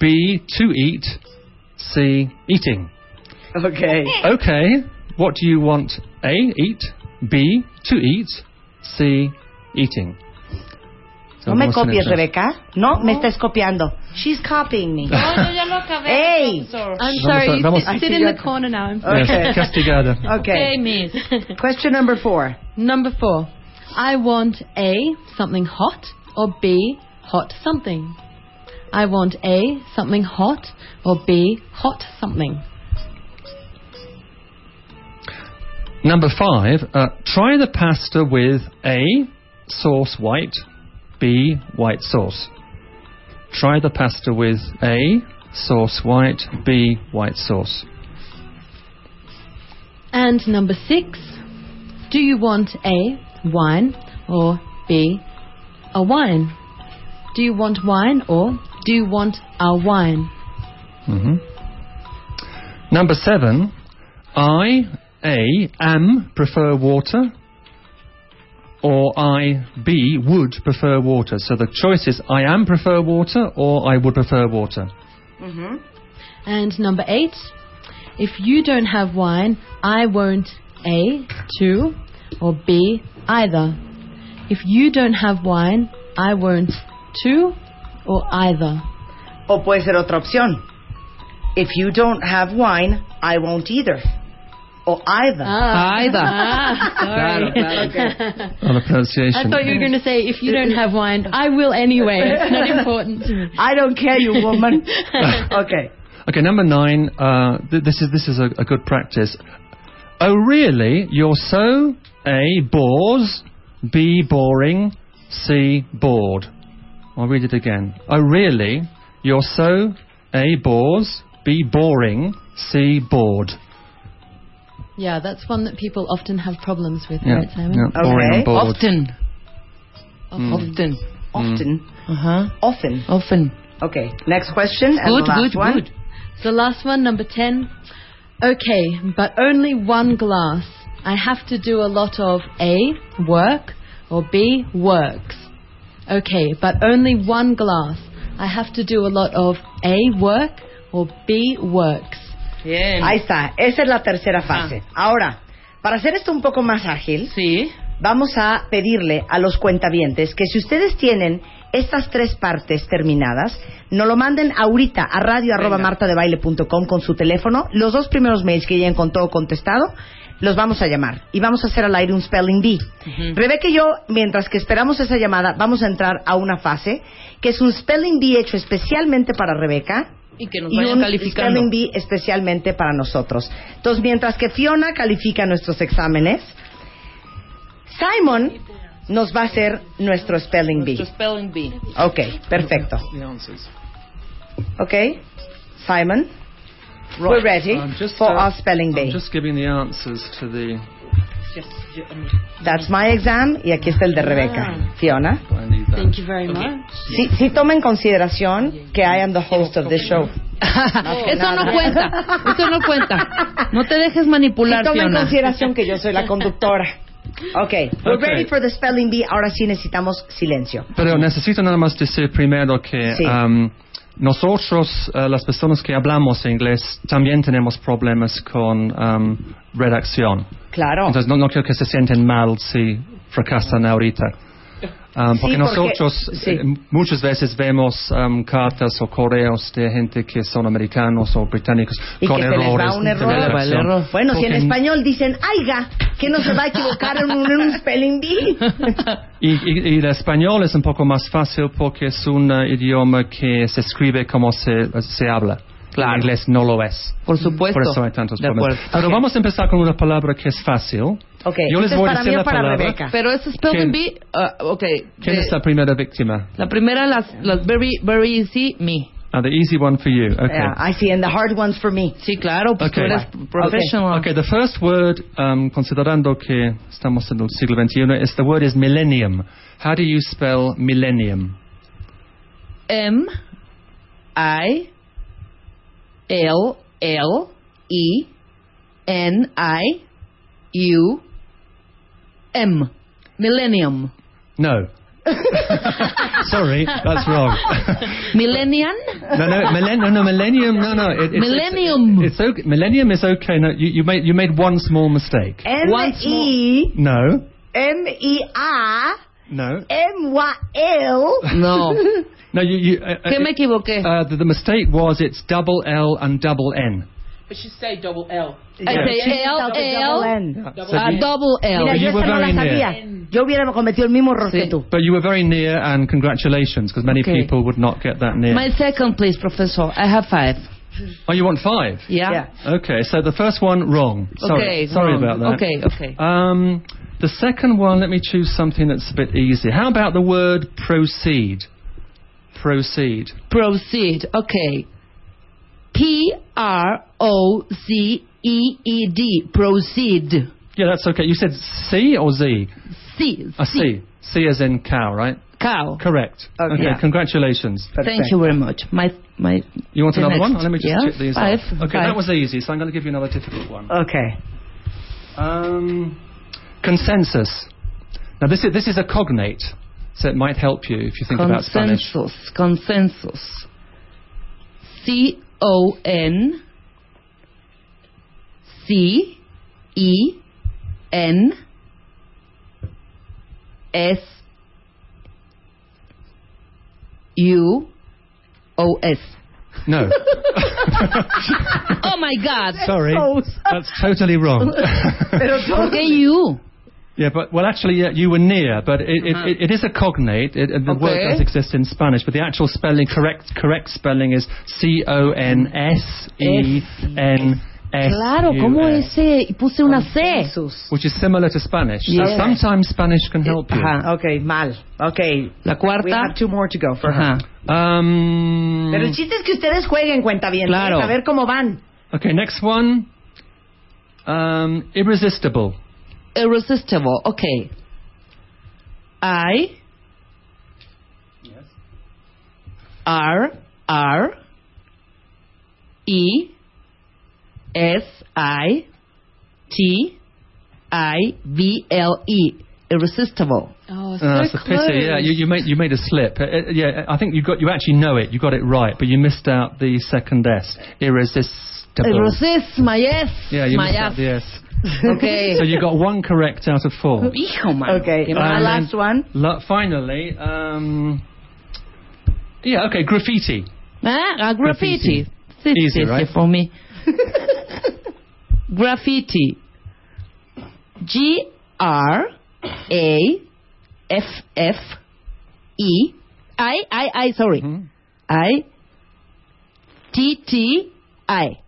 B. To eat. C. Eating. Ok. Okay, what do you want? A. Eat. B. To eat. C. Eating. So No me vamos a copies, tener- Rebeca. No, me estás copiando. She's copying me. No, yo ya lo acabé. Ey. I'm sorry, a- you vamos- sit, sit in the corner now. I'm sorry. Yes, Okay. castigada. Okay. Okay, miss. Question number four. Number four. I want A, something hot, or B, hot something. I want A, something hot, or B, hot something. Number five, uh, try the pasta with A, sauce white, B, white sauce. Try the pasta with A, sauce white, B, white sauce. And number six. Do you want A, wine, or B, a wine? Do you want wine, or do you want a wine? hmm Number seven, I, A, am prefer water, or I, B, would prefer water. So the choice is I am prefer water, or I would prefer water. Mhm. And number eight. If you don't have wine, I won't A, two, or B, either. If you don't have wine, I won't two, or either. O puede ser otra opción. If you don't have wine, I won't either. O either. Ah. Either. Ah, sorry. Claro, claro. On the pronunciation. I thought you were going to say, if you don't have wine, I will anyway. It's not important to me. I don't care, you woman. okay. Okay, number nine. Uh, th- this is this is a, a good practice. Oh, really? You're so a bores, b boring, c bored. I'll read it again. Oh, really? You're so a bores, b boring, c bored. Yeah, that's one that people often have problems with, Yeah, right, Simon? yeah, boring and bored. Often. Mm. Often. Often. Uh huh. Often. Often. Okay. Next question. and Good, the last good, one. good. The last one, number 10. Okay, but only one glass. I have to do a lot of A, work, or B, works. Okay, but only one glass. I have to do a lot of A, work, or B, works. Bien. Ahí está. Esa es la tercera fase. Ahora, para hacer esto un poco más ágil, Sí. vamos a pedirle a los cuentavientes que si ustedes tienen estas tres partes terminadas, nos lo manden ahorita a radio arroba martadebaile.com con su teléfono. Los dos primeros mails que lleguen con todo contestado, los vamos a llamar y vamos a hacer al aire un spelling bee. Rebeca y yo, mientras que esperamos esa llamada, vamos a entrar a una fase que es un spelling bee hecho especialmente para Rebeca Y que nos y vayan un calificando. spelling bee especialmente para nosotros. Entonces, mientras que Fiona califica nuestros exámenes, Simon nos va a hacer nuestro spelling bee. Nuestro spelling bee. Ok, perfecto. The answers. Ok, Simon, we're ready just, for uh, our spelling bee. I'm just giving the answers to the. That's my exam y aquí está el de Rebeca. Fiona. Need that. Thank you very much. Sí, sí toma en consideración que I am the host of this show. Eso no cuenta. Eso no cuenta. No te dejes manipular, Sí toma en Fiona. consideración que yo soy la conductora. Ok, we're Okay. ready for the spelling bee. Ahora sí necesitamos silencio. Pero necesito nada más decir primero que Sí. um, nosotros, uh, las personas que hablamos inglés, también tenemos problemas con um, redacción. Claro. Entonces no, no quiero que se sienten mal si fracasan ahorita. Um, Sí, porque porque- nosotros sí. eh, muchas veces vemos um, cartas o correos de gente que son americanos o británicos Y con que se les errores va un error. redacción. Bueno, si en Porque- español dicen, aiga, que no se va a equivocar en un, en un spelling bee. Y, y- y el español es un poco más fácil porque es un eh, idioma que se escribe como se, se habla. Claro. En inglés no lo es. Por supuesto. Por eso hay tantos De problemas. acuerdo. Pero Ok. vamos a empezar con una palabra que es fácil. Ok, Yo les ¿esto es voy a decir la palabra. Rebeca? Pero ese spelling bee, uh, ok. ¿Quién de- es la primera víctima? La primera, las, las very, very easy, me. Ah, the easy one for you. Okay. Yeah, I see, and the hard ones for me. Sí, claro, pues tú Okay. eres professional. Okay, the first word, um, considerando que estamos en el siglo XXI, is the word is millennium. How do you spell millennium? M I L L E N I U M. Millennium. No. Sorry, that's wrong. Millennium? No, no, no, no, millennium. No, no. It, it's, Millennium. It's, it's okay. Millennium is okay. No, you, you made you made one small mistake. M E No, M E A no, M Y L. No. no. You. you uh, ¿Qué me equivoqué? Uh, the, the mistake was it's double L and double N. But you say double L. I say L, Double L, N. So a double L. Mira, you were esta no very near. sabía. Yo hubiera cometido el mismo error que Sí. tú. But you were very near, and congratulations, because many Okay. people would not get that near. My second, please, Professor. I have five. oh, you want five? Yeah? Okay, so the first one wrong. Sorry, Okay, sorry wrong. about that. Okay, okay. Um, the second one, let me choose something that's a bit easier. How about the word proceed? Proceed. Proceed. Okay. P R O C E E D. Proceed. Yeah, that's okay. You said C or Z? C. A C. C as in cow, right? Cow. Correct. Okay. Okay, Yeah. congratulations. Thank you very much. My my. You want another next. one? Let me just yeah, check these five. off. Okay, five. that was easy, so I'm going to give you another difficult one. Okay. Um, consensus. Now, this is, this is a cognate, so it might help you if you think about Spanish. Consensus. Consensus. C O N C E N S U O S. No. oh my God. Sorry. That's totally wrong. ¿Por qué you? Yeah, but well, actually, yeah, you were near, but it, it, Uh-huh. it, it is a cognate. It, it- the word does exist in Spanish, but the actual spelling, correct correct spelning is C O N S E N S. Claro, ¿cómo ese? Y puse una C. Which is similar to Spanish. So sometimes Spanish can help you. Ajá, ok, mal. Ok. La cuarta. We have two more to go for her. Um, Pero el chiste es que ustedes jueguen cuenta bien. Claro. A ver cómo van. Okay, next one. Um, irresistible. Irresistible. Okay. I. R R E S I T I V L E. Irresistible. Oh, so Uh, that's a close. pity. Yeah, you, you made you made a slip. Uh, uh, yeah, I think you got you actually know it. You got it right, but you missed out the second S. Irresistible. Irresist, my yes. yeah, you my missed yes. out the S. Okay. So you got one correct out of four. Hijo, man. Okay, And my then last one. la- finally, um, yeah, okay, graffiti. Ah, ah, graffiti. Graffiti. Sí, Easy, sí, sí, right? for me. graffiti. G R A F F E I I I sorry. Mm-hmm. I T T I.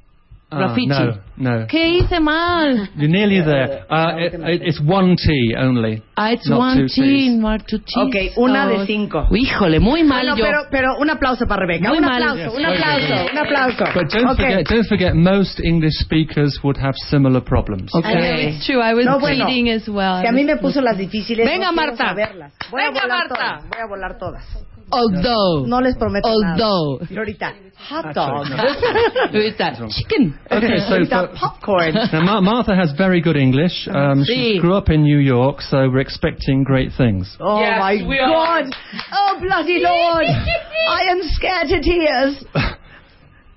Graffiti. Ah, no, no. ¿Qué hice mal? You're nearly there. Uh, it, it, it's one T only. Ah, it's not one two T, Ts. not two T's. Ok, una de Oh. cinco. Híjole, muy mal Bueno, yo. pero, pero un aplauso para Rebeca. Muy un mal. aplauso, Yes, un very aplauso, good. un aplauso. But don't Okay. forget, don't forget, most English speakers would have similar problems. I know it's true. I was No, bueno. reading as well. Que a mí me puso las difíciles. Venga, no quiero Marta. saberlas. Voy Venga, a volar Marta. todas. Voy a volar todas. Although. No les prometo Although. nada. Y ahorita, hot dog. Ahorita, chicken. Okay, so ahorita, popcorn. Now, Mar- Martha has very good English. Um, she grew up in New York, so we're expecting great things. Oh Yes, my we are. God! Oh bloody Lord! I am scared to tears.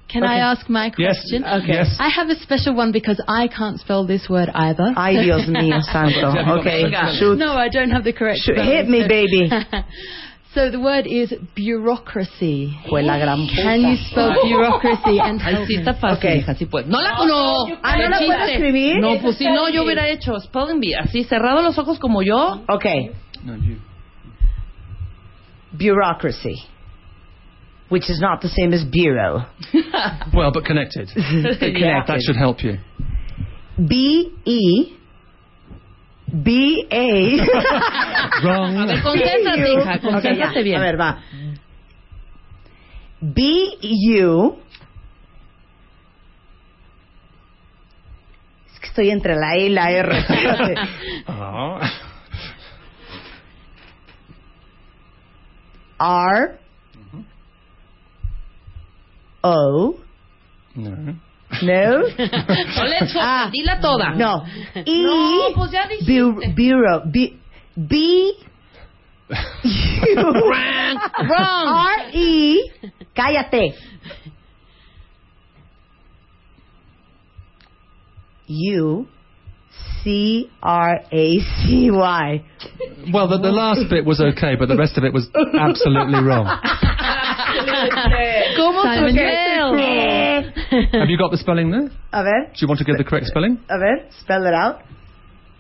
Can I ask my Yes, question? Okay. yes. I have a special one because I can't spell this word either. Ay, Dios mío, santo. Okay, shoot. No, I don't have the correct Shoot, spelling, hit me, so- baby. So the word is bureaucracy. Fue la gran puta. Can you spell bureaucracy and Ay, help sí me? está fácil, Ok. hija, sí puede. No la no. Ah, ¿no la Qué puedo chiste. escribir? No, pues si no, yo hubiera hecho spelling bee, así, cerrado los ojos como yo. Okay, No, you. bureaucracy. Which is not the same as bureau. Well, but connected. Yeah. That should help you. B E B A. Wrong. A ver, concéntrate, hija, concéntrate bien. A ver, va. B U. Es que estoy entre la E y la R. Oh. R O. No. No. No le Ah. dila toda. No. E. No, pues ya dijiste. Bu- bureau. B. B. U. Wrong. R E. Cállate. U. C R A C Y. Well, the, the last bit was okay, but the rest of it was absolutely wrong. ¿Cómo Have you got the spelling there? A ver, Do you want to give the correct spelling? a ver, spell it out.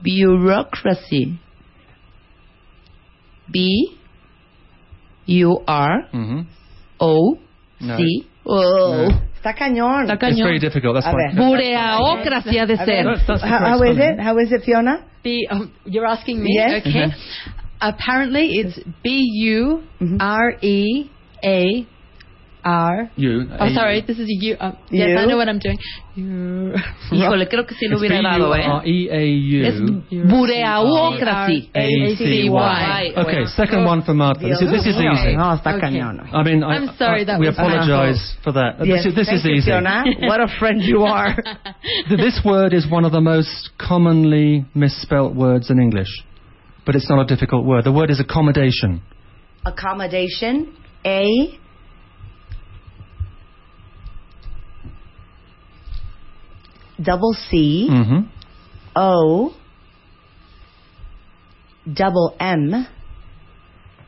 Bureaucracy. B U R Mm-hmm. O No. C O. Está cañón. Está It's very difficult. That's A why. ver. Bureaucracia de A ver, ser. That's- that's how, how is it? How is it, Fiona? B, um, you're asking me? Yes. Okay. Apparently, it's B U R E A R. You. Oh, A- sorry, this is a U. Um, yes, You? I know what I'm doing. U. Híjole, creo que sí lo It's hubiera dado, ¿eh? B-U-R-E-A-U. Es bureaucracy. A-C-Y. Okay, second one for Martha. This is, this is easy. No, está Okay. cañón. I mean, I, I'm sorry, that we was- apologise for that. Yes, this is, this is easy. Fiona. What a friend you are. This word is one of the most commonly misspelt words in English, but it's not a difficult word. The word is accommodation. Accommodation. A. Double C. hmm O. Double M.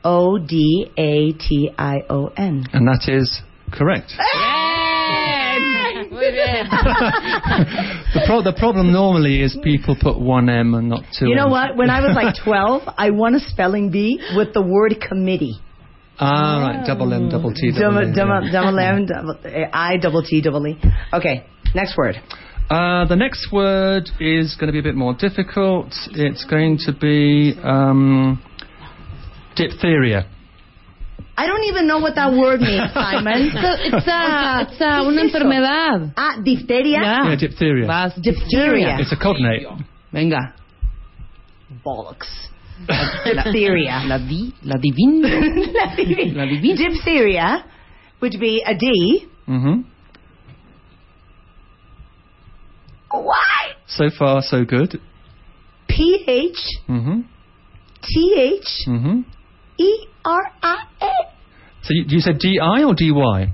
O D A T I O N. And that is correct. the, pro- the problem normally is people put one M and not two. You know M's. what? When I was like 12, I won a spelling bee with the word committee. Ah, right. Double M, double T, double, Double, E, double, yeah. double M, double, I, double T, double E. Okay, next word. Uh, the next word is going to be a bit more difficult. It's going to be um, diphtheria. I don't even know what that word means, Simon. It's a, it's a, ¿Qué una es eso? enfermedad. Ah, difteria. Ya. Yeah, diphtheria. Vas. Diphtheria. It's a cognate. Venga. Bollocks. Diphtheria. La di, la divino. La divina. Diphtheria would be a D. hmm Why? So far, so good. P H hmm T H hmm E R I A. So you, you said D-I or D-Y?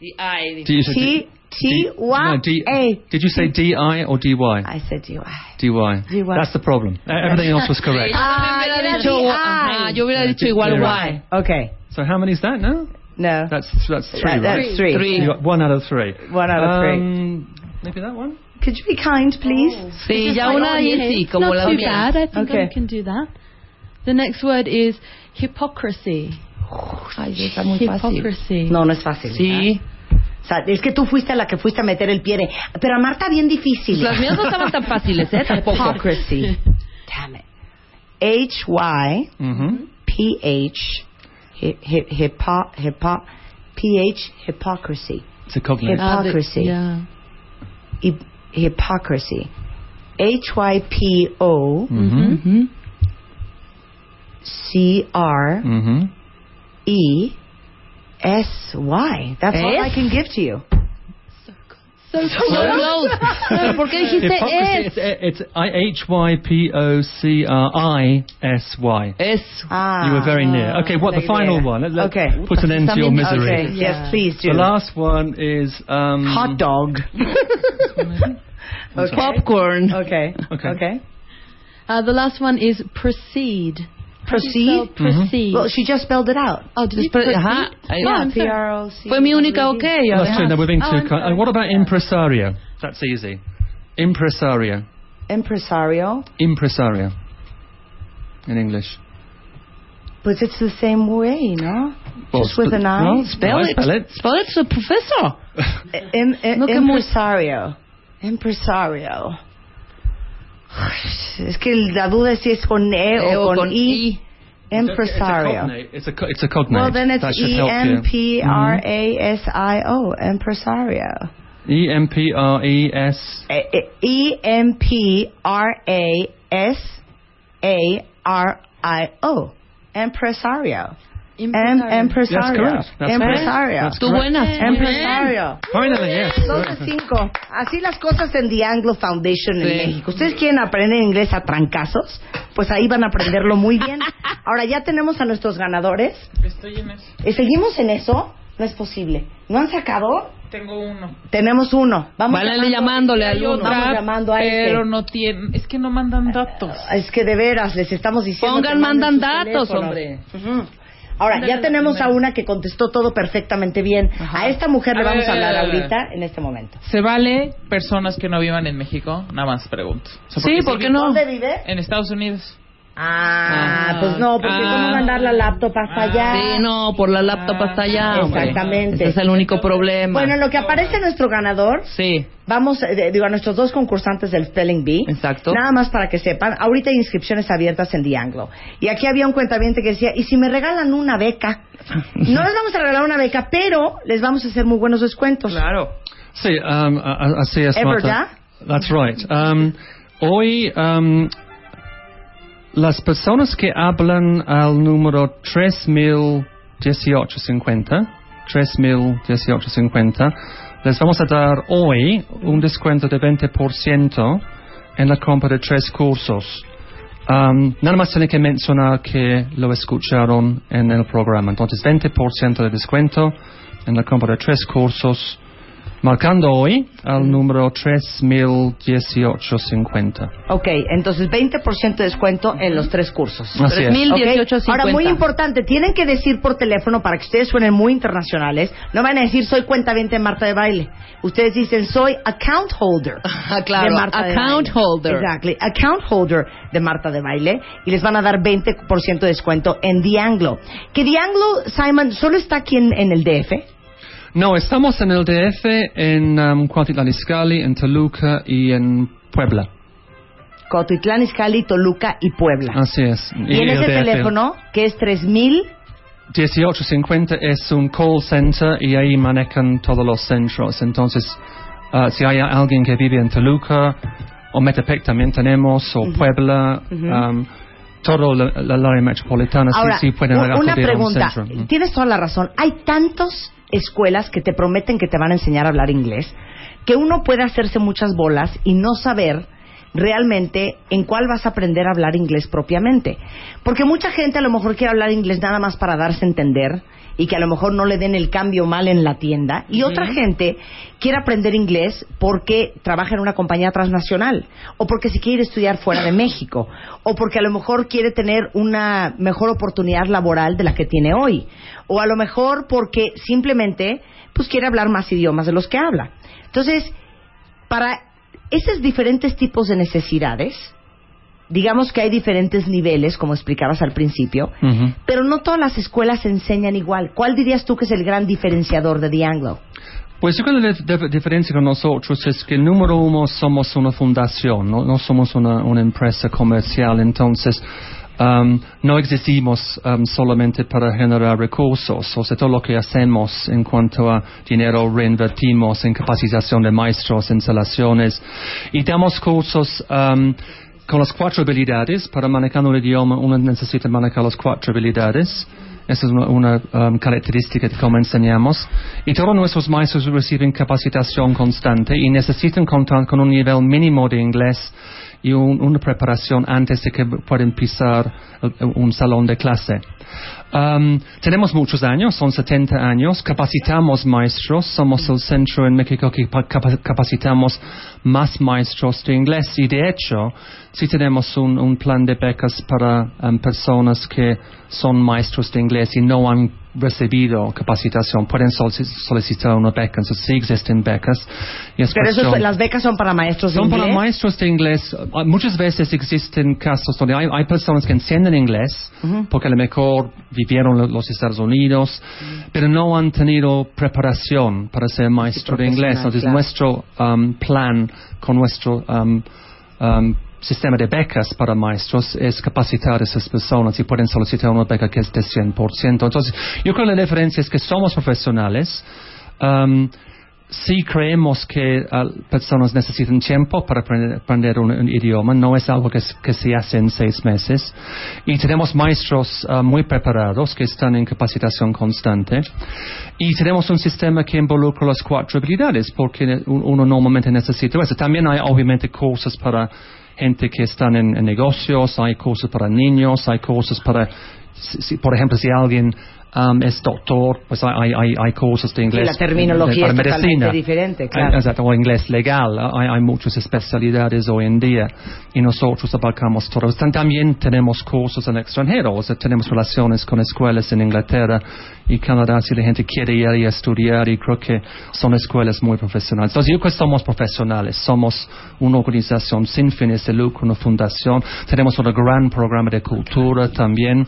The I. Did you say T T Y no, D- A. Did you say D-I or D-Y? I said D Y. D-Y. D-Y. That's the problem. E- Everything else was correct. Ah, Yo era hubiera dicho, DI. ajá, yo hubiera Yeah, dicho igual. Y. Okay. So how many is that now? No. That's that's three, That- right? that's three. Three. You got one out of three. One out of three. Um, Maybe that one. Could you be kind, please? Sí, ya una y sí, It's como not la too mía. bad. I think Okay. I can do that. The next word is hypocrisy. Ay, está muy fácil. Hypocrisy. No, no es fácil. Sí. O sea, es que tú fuiste la que fuiste a meter el pie de... Pero a Marta bien difícil. Las mías no estaban tan fáciles, ¿eh? Tampoco. Hypocrisy. Damn it. H-Y... Mm-hmm. P-H... Hi- hi- Hypo... Hypo... P-H... Hypocrisy. It's a cognate. Ah, the- Hypocrisy. yeah. Hy- hypocrisy. H Y P O C R E S Y. C-R... S Y. That's all I can give to you. So close. Pero ¿Por qué dijiste Hypocrisy. es? It's, it's I H Y P O C R I S Y. Es. Ah. You were very near. Okay, what the final near. one? Let, let- Okay. Put an end to your misery. Okay. Yes, please do. The last one is um, Hot dog. okay. Popcorn. Okay. Okay. Okay. Uh, the last one is proceed. How do you Proceed? spell Proceed. Well, she just spelled it out. oh, did you Después- proceed? ajá. Ahí Yeah, va. I'm P sorry. R O C. Fue mi única ok. That's two. No, we're being Oh, too I'm kind. sorry. And what about impresario? That's easy. Impresario. Impresario. Impresario. In English. But it's the same way, no? Well, Just with sp- an I? well, Spell I it. Spell it. Spell it, so professor. Im, im, No, impresario. Impresario. Es que la duda es si es con E Eh, o con con I. Impresario. cognate. It's a, it's a cognate. Well, then it's E. M P R A S I O. Impresario. E M P R E S. E M P R A S A R I O. Empresario. Em, empresario. That's correct. That's empresario. That's Tú correct. buenas. Empresario. Finally, yes. Dos de cinco. Así las cosas en The Anglo Foundation en Sí. México. Ustedes quieren aprender inglés a trancazos, pues ahí van a aprenderlo muy bien. Ahora ya tenemos a nuestros ganadores. Estoy en eso. ¿Y ¿Seguimos en eso? No es posible. ¿No han sacado? Tengo uno. Tenemos uno. Vamos llamando- llamándole al uno. Vamos llamando a pero este. no tiene. Es que no mandan datos. Es que de veras, les estamos diciendo. Pongan, mandan datos, teléfonos. hombre. Ujú. Ahora, ya tenemos a una que contestó todo perfectamente bien. A esta mujer le A vamos a ver, hablar a ver, a ver. ahorita, en este momento. ¿Se vale personas que no vivan en México? Nada más pregunto. O sea, Sí, porque ¿por si qué no? ¿Dónde vive? En Estados Unidos. Ah, Ah, pues no, porque ah. cómo mandar la laptop hasta allá. Sí, no, por la laptop hasta allá. hombre. Exactamente. Ese es el único problema. Bueno, en lo que aparece nuestro ganador, Sí, vamos, eh, digo, a nuestros dos concursantes del Spelling Bee. exacto. Nada más para que sepan, ahorita hay inscripciones abiertas en The Anglo. Y aquí había un cuentaviente que decía, ¿y si me regalan una beca? No les vamos a regalar una beca, pero les vamos a hacer muy buenos descuentos. Claro. Sí, um, así es, ¿Es verdad? That's right. Um, hoy, um, las personas que hablan al número 301850, 301850, les vamos a dar hoy un descuento de 20% en la compra de tres cursos. Um, nada más tiene que mencionar que lo escucharon en el programa. Entonces, 20% de descuento en la compra de tres cursos Marcando hoy al número 301850. Ok, entonces 20% de descuento en los tres cursos. Así es. 3,018.50. Ok, Ahora, muy importante, tienen que decir por teléfono para que ustedes suenen muy internacionales. No van a decir soy cuenta de Marta de Baile. Ustedes dicen soy account holder claro, de Marta de account Baile. holder. Exactly, account holder de Marta de Baile. Y les van a dar 20% de descuento en The Anglo. Que The Anglo, Simon, solo está aquí en, en el DF. No, estamos en el DF, en um, Cuautitlán Izcalli, en Toluca y en Puebla. Cotitlán, Izcalli, Toluca y Puebla. Así es. y en el ese DF. teléfono, que es 3000 1850 es un call center y ahí manejan todos los centros. Entonces, ah, si hay alguien que vive en Toluca o Metepec también tenemos, o Puebla, Ujú. um, todo la, área metropolitana Ahora, sí, sí pueden una un pregunta. Mm. Tienes toda la razón. Hay tantas escuelas que te prometen que te van a enseñar a hablar inglés que uno puede hacerse muchas bolas y no saber realmente en cuál vas a aprender a hablar inglés propiamente. Porque mucha gente a lo mejor quiere hablar inglés nada más para darse a entender y que a lo mejor no le den el cambio mal en la tienda. Y otra gente quiere aprender inglés porque trabaja en una compañía transnacional o porque se quiere estudiar fuera de México o porque a lo mejor quiere tener una mejor oportunidad laboral de la que tiene hoy o a lo mejor porque simplemente pues quiere hablar más idiomas de los que habla. Entonces, para esos diferentes tipos de necesidades, digamos que hay diferentes niveles, como explicabas al principio, pero no todas las escuelas enseñan igual. ¿Cuál dirías tú que es el gran diferenciador de The Anglo? Pues yo creo que la dif- diferencia con nosotros es que, número uno, somos una fundación, no, no somos una, una empresa comercial. Entonces, um, no existimos um, solamente para generar recursos. O sea, todo lo que hacemos en cuanto a dinero reinvertimos en capacitación de maestros, instalaciones y damos cursos. um, con las cuatro habilidades, para manejar un idioma uno necesita manejar las cuatro habilidades. Esa es una, una, um, característica de cómo enseñamos. Y todos nuestros maestros reciben capacitación constante y necesitan contar con un nivel mínimo de inglés y un- una preparación antes de que puedan pisar un salón de clase. Um, tenemos muchos años, son 70 años, capacitamos maestros, somos el centro en México que pa- capa- capacitamos más maestros de inglés. Y de hecho sí tenemos un, un plan de becas para um, personas que son maestros de inglés y no han recibido capacitación, pueden solici- solicitar una beca, entonces sí existen becas. Y es Pero eso es- cuestión- las becas son para maestros de son para inglés. maestros de inglés. Uh, Muchas veces existen casos donde hay, hay personas que entienden inglés porque a lo mejor vivieron los Estados Unidos, pero no han tenido preparación para ser maestro de inglés. Entonces claro. nuestro um, plan con nuestro um, um, sistema de becas para maestros es capacitar a esas personas y pueden solicitar una beca que es de 100%. Entonces, yo creo que la diferencia es que somos profesionales. um, sí creemos que ah, personas necesitan tiempo para aprender, un, idioma, no es algo que, se hace en seis meses. Y tenemos maestros ah, muy preparados que están en capacitación constante. Y tenemos un sistema que involucra las cuatro habilidades, porque un- uno normalmente necesita eso. También hay obviamente cursos para gente que están en, negocios, hay cursos para niños, hay cursos para, si- si- por ejemplo, si alguien um, es doctor, pues hay, hay, hay cursos de inglés. la terminología de- es para medicina. diferente, claro. Exacto, o inglés legal. Hay, hay muchas especialidades hoy en día y nosotros abarcamos todo. Tam- También tenemos cursos en el extranjero, o sea, tenemos relaciones con escuelas en Inglaterra y Canadá si la gente quiere ir y estudiar y creo que son escuelas muy profesionales. Entonces yo creo que somos profesionales, somos una organización sin fines de lucro, una fundación, tenemos un gran programa de cultura también,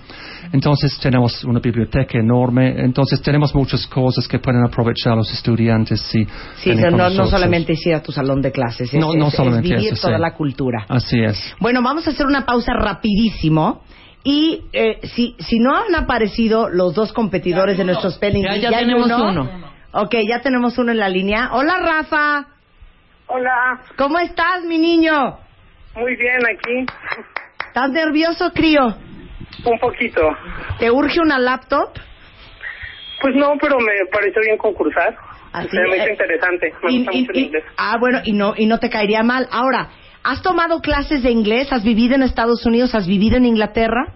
entonces tenemos una biblioteca enorme, entonces tenemos muchas cosas que pueden aprovechar los estudiantes si Sí, no, no, solamente ir a tu salón de clases, es, No, no es- es solamente vivir eso, toda sí. la cultura. Así es. Bueno, vamos a hacer una pausa rapidísimo. Y eh, si, si no han aparecido los dos competidores de nuestros spelling Ya- ya tenemos uno. Ok, ya tenemos uno en la línea. Hola, Rafa. Hola, ¿Cómo estás, mi niño? muy bien aquí. ¿Estás nervioso, crío? Un poquito. ¿Te urge una laptop? Pues no, pero me pareció bien concursar. Así, me hizo interesante. Me Y- gusta y- mucho el y- inglés. ah, bueno, y no, y no te caería mal. Ahora, ¿has tomado clases de inglés? ¿Has vivido en Estados Unidos? ¿Has vivido en Inglaterra?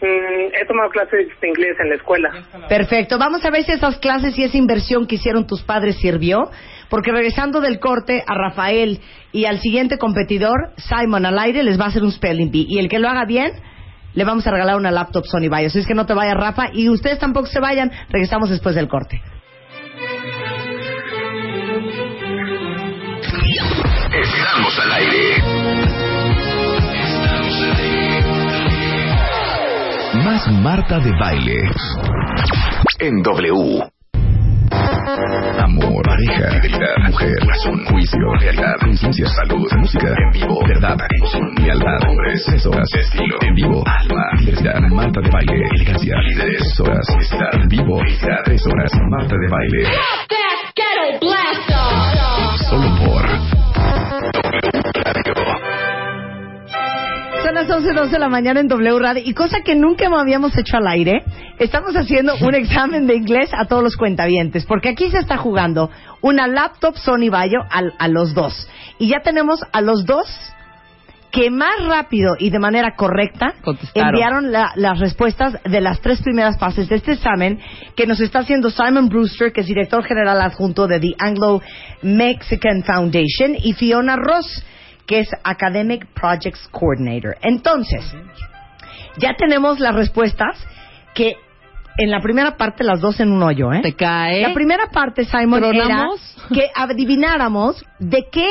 Mm, he tomado clases de inglés en la escuela. Perfecto. Vamos a ver si esas clases y esa inversión que hicieron tus padres sirvió. Porque regresando del corte a Rafael y al siguiente competidor, Simon al aire, les va a hacer un spelling bee. Y el que lo haga bien, le vamos a regalar una laptop Sony Vaio. Así es que no te vayas, Rafa. Y ustedes tampoco se vayan. Regresamos después del corte. Estamos al aire. Estamos al aire. Más Marta de baile. En W. Amor, pareja, fidelidad, mujer, razón, juicio, realidad, conciencia, salud, música, en vivo, verdad, emoción, lealtad, hombres, tres horas, estilo, en vivo, alma, diversidad, Marta de baile, elegancia, líderes, tres horas, estar en vivo, tres horas, Marta de baile. Solo por Son las 11.12 de la mañana en W Radio y cosa que nunca habíamos hecho al aire, estamos haciendo un examen de inglés a todos los cuentavientes, porque aquí se está jugando una laptop Sony Vaio al- a, los dos. Y ya tenemos a los dos que más rápido y de manera correcta enviaron la- las respuestas de las tres primeras fases de este examen que nos está haciendo Simon Brewster, que es director general adjunto de The Anglo Mexican Foundation, y Fiona Ross, que es Academic Projects Coordinator. Entonces, ya tenemos las respuestas que en la primera parte las dos en un hoyo, ¿eh? Te cae. La primera parte, Simon, ¿Tronamos? era que adivináramos de qué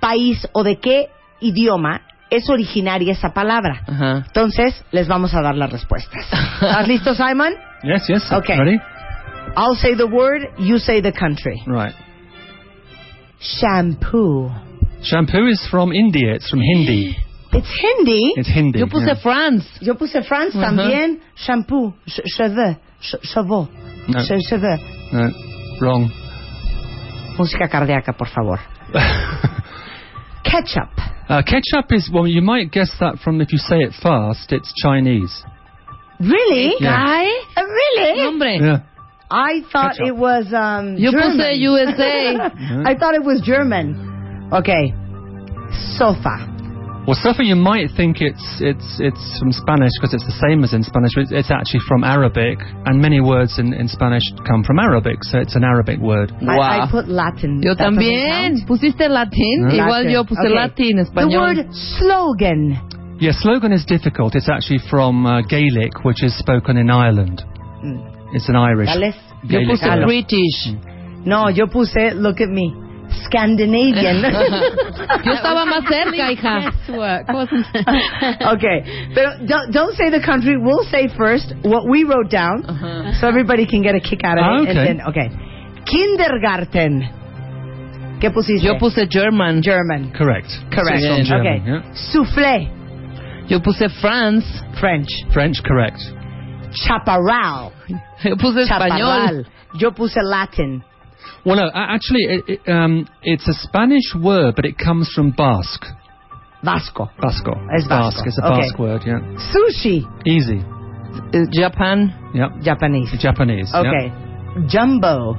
país o de qué idioma es originaria esa palabra. Ajá. Entonces, les vamos a dar las respuestas. ¿Estás listo, Simon? Yes, yes. Okay. Ready? I'll say the word, you say the country. Right. Shampoo. Shampoo is from India. It's from Hindi. It's Hindi. It's Hindi. Yo puse yeah. France. Yo puse France Ajá. también. Shampoo. Ch- cheveux. Ch- chevaux. No. Che- cheveux. No, wrong. Música cardíaca, por favor. Ketchup. Uh, ketchup is, well, you might guess that from if you say it fast, it's Chinese. Really? Yeah. Cae. Uh, really? Hombre. Yeah. I thought Ketchup. it was um, Yo German. puse USA. I thought it was German. Okay. Sofa. Well, Sofa, you might think it's it's it's from Spanish because it's the same as in Spanish, but it's actually from Arabic, and many words in, in Spanish come from Arabic, so it's an Arabic word. I, Wow. I put Latin. Yo That doesn't también. ¿Pusiste latín? Latin. Igual yo puse Okay. latín, The word slogan. Yeah, slogan is difficult. It's actually from uh, Gaelic, which is spoken in Ireland. It's an Irish. Gales. Yo puse word. British. No, yo puse, look at me, Scandinavian. Yo estaba más cerca, hija. okay, but don't, don't say the country. We'll say first what we wrote down, so everybody can get a kick out of Ah, it. okay. And then, okay, kindergarten. ¿Qué pusiste? Yo puse German. German. Correct. Correct. It's from German, okay. yeah. Soufflé. Yo puse France. French. French, correct. Chaparral. Yo puse español. Chaparral. Yo puse Latin. Well, no, actually, it, it, um, it's a Spanish word, but it comes from Basque. Vasco. Basco. Es Vasco. It's a Okay. Basque word, yeah. Sushi. Easy. Eh, Japan. Yep. Japanese. Japanese. yep. Okay. Jumbo.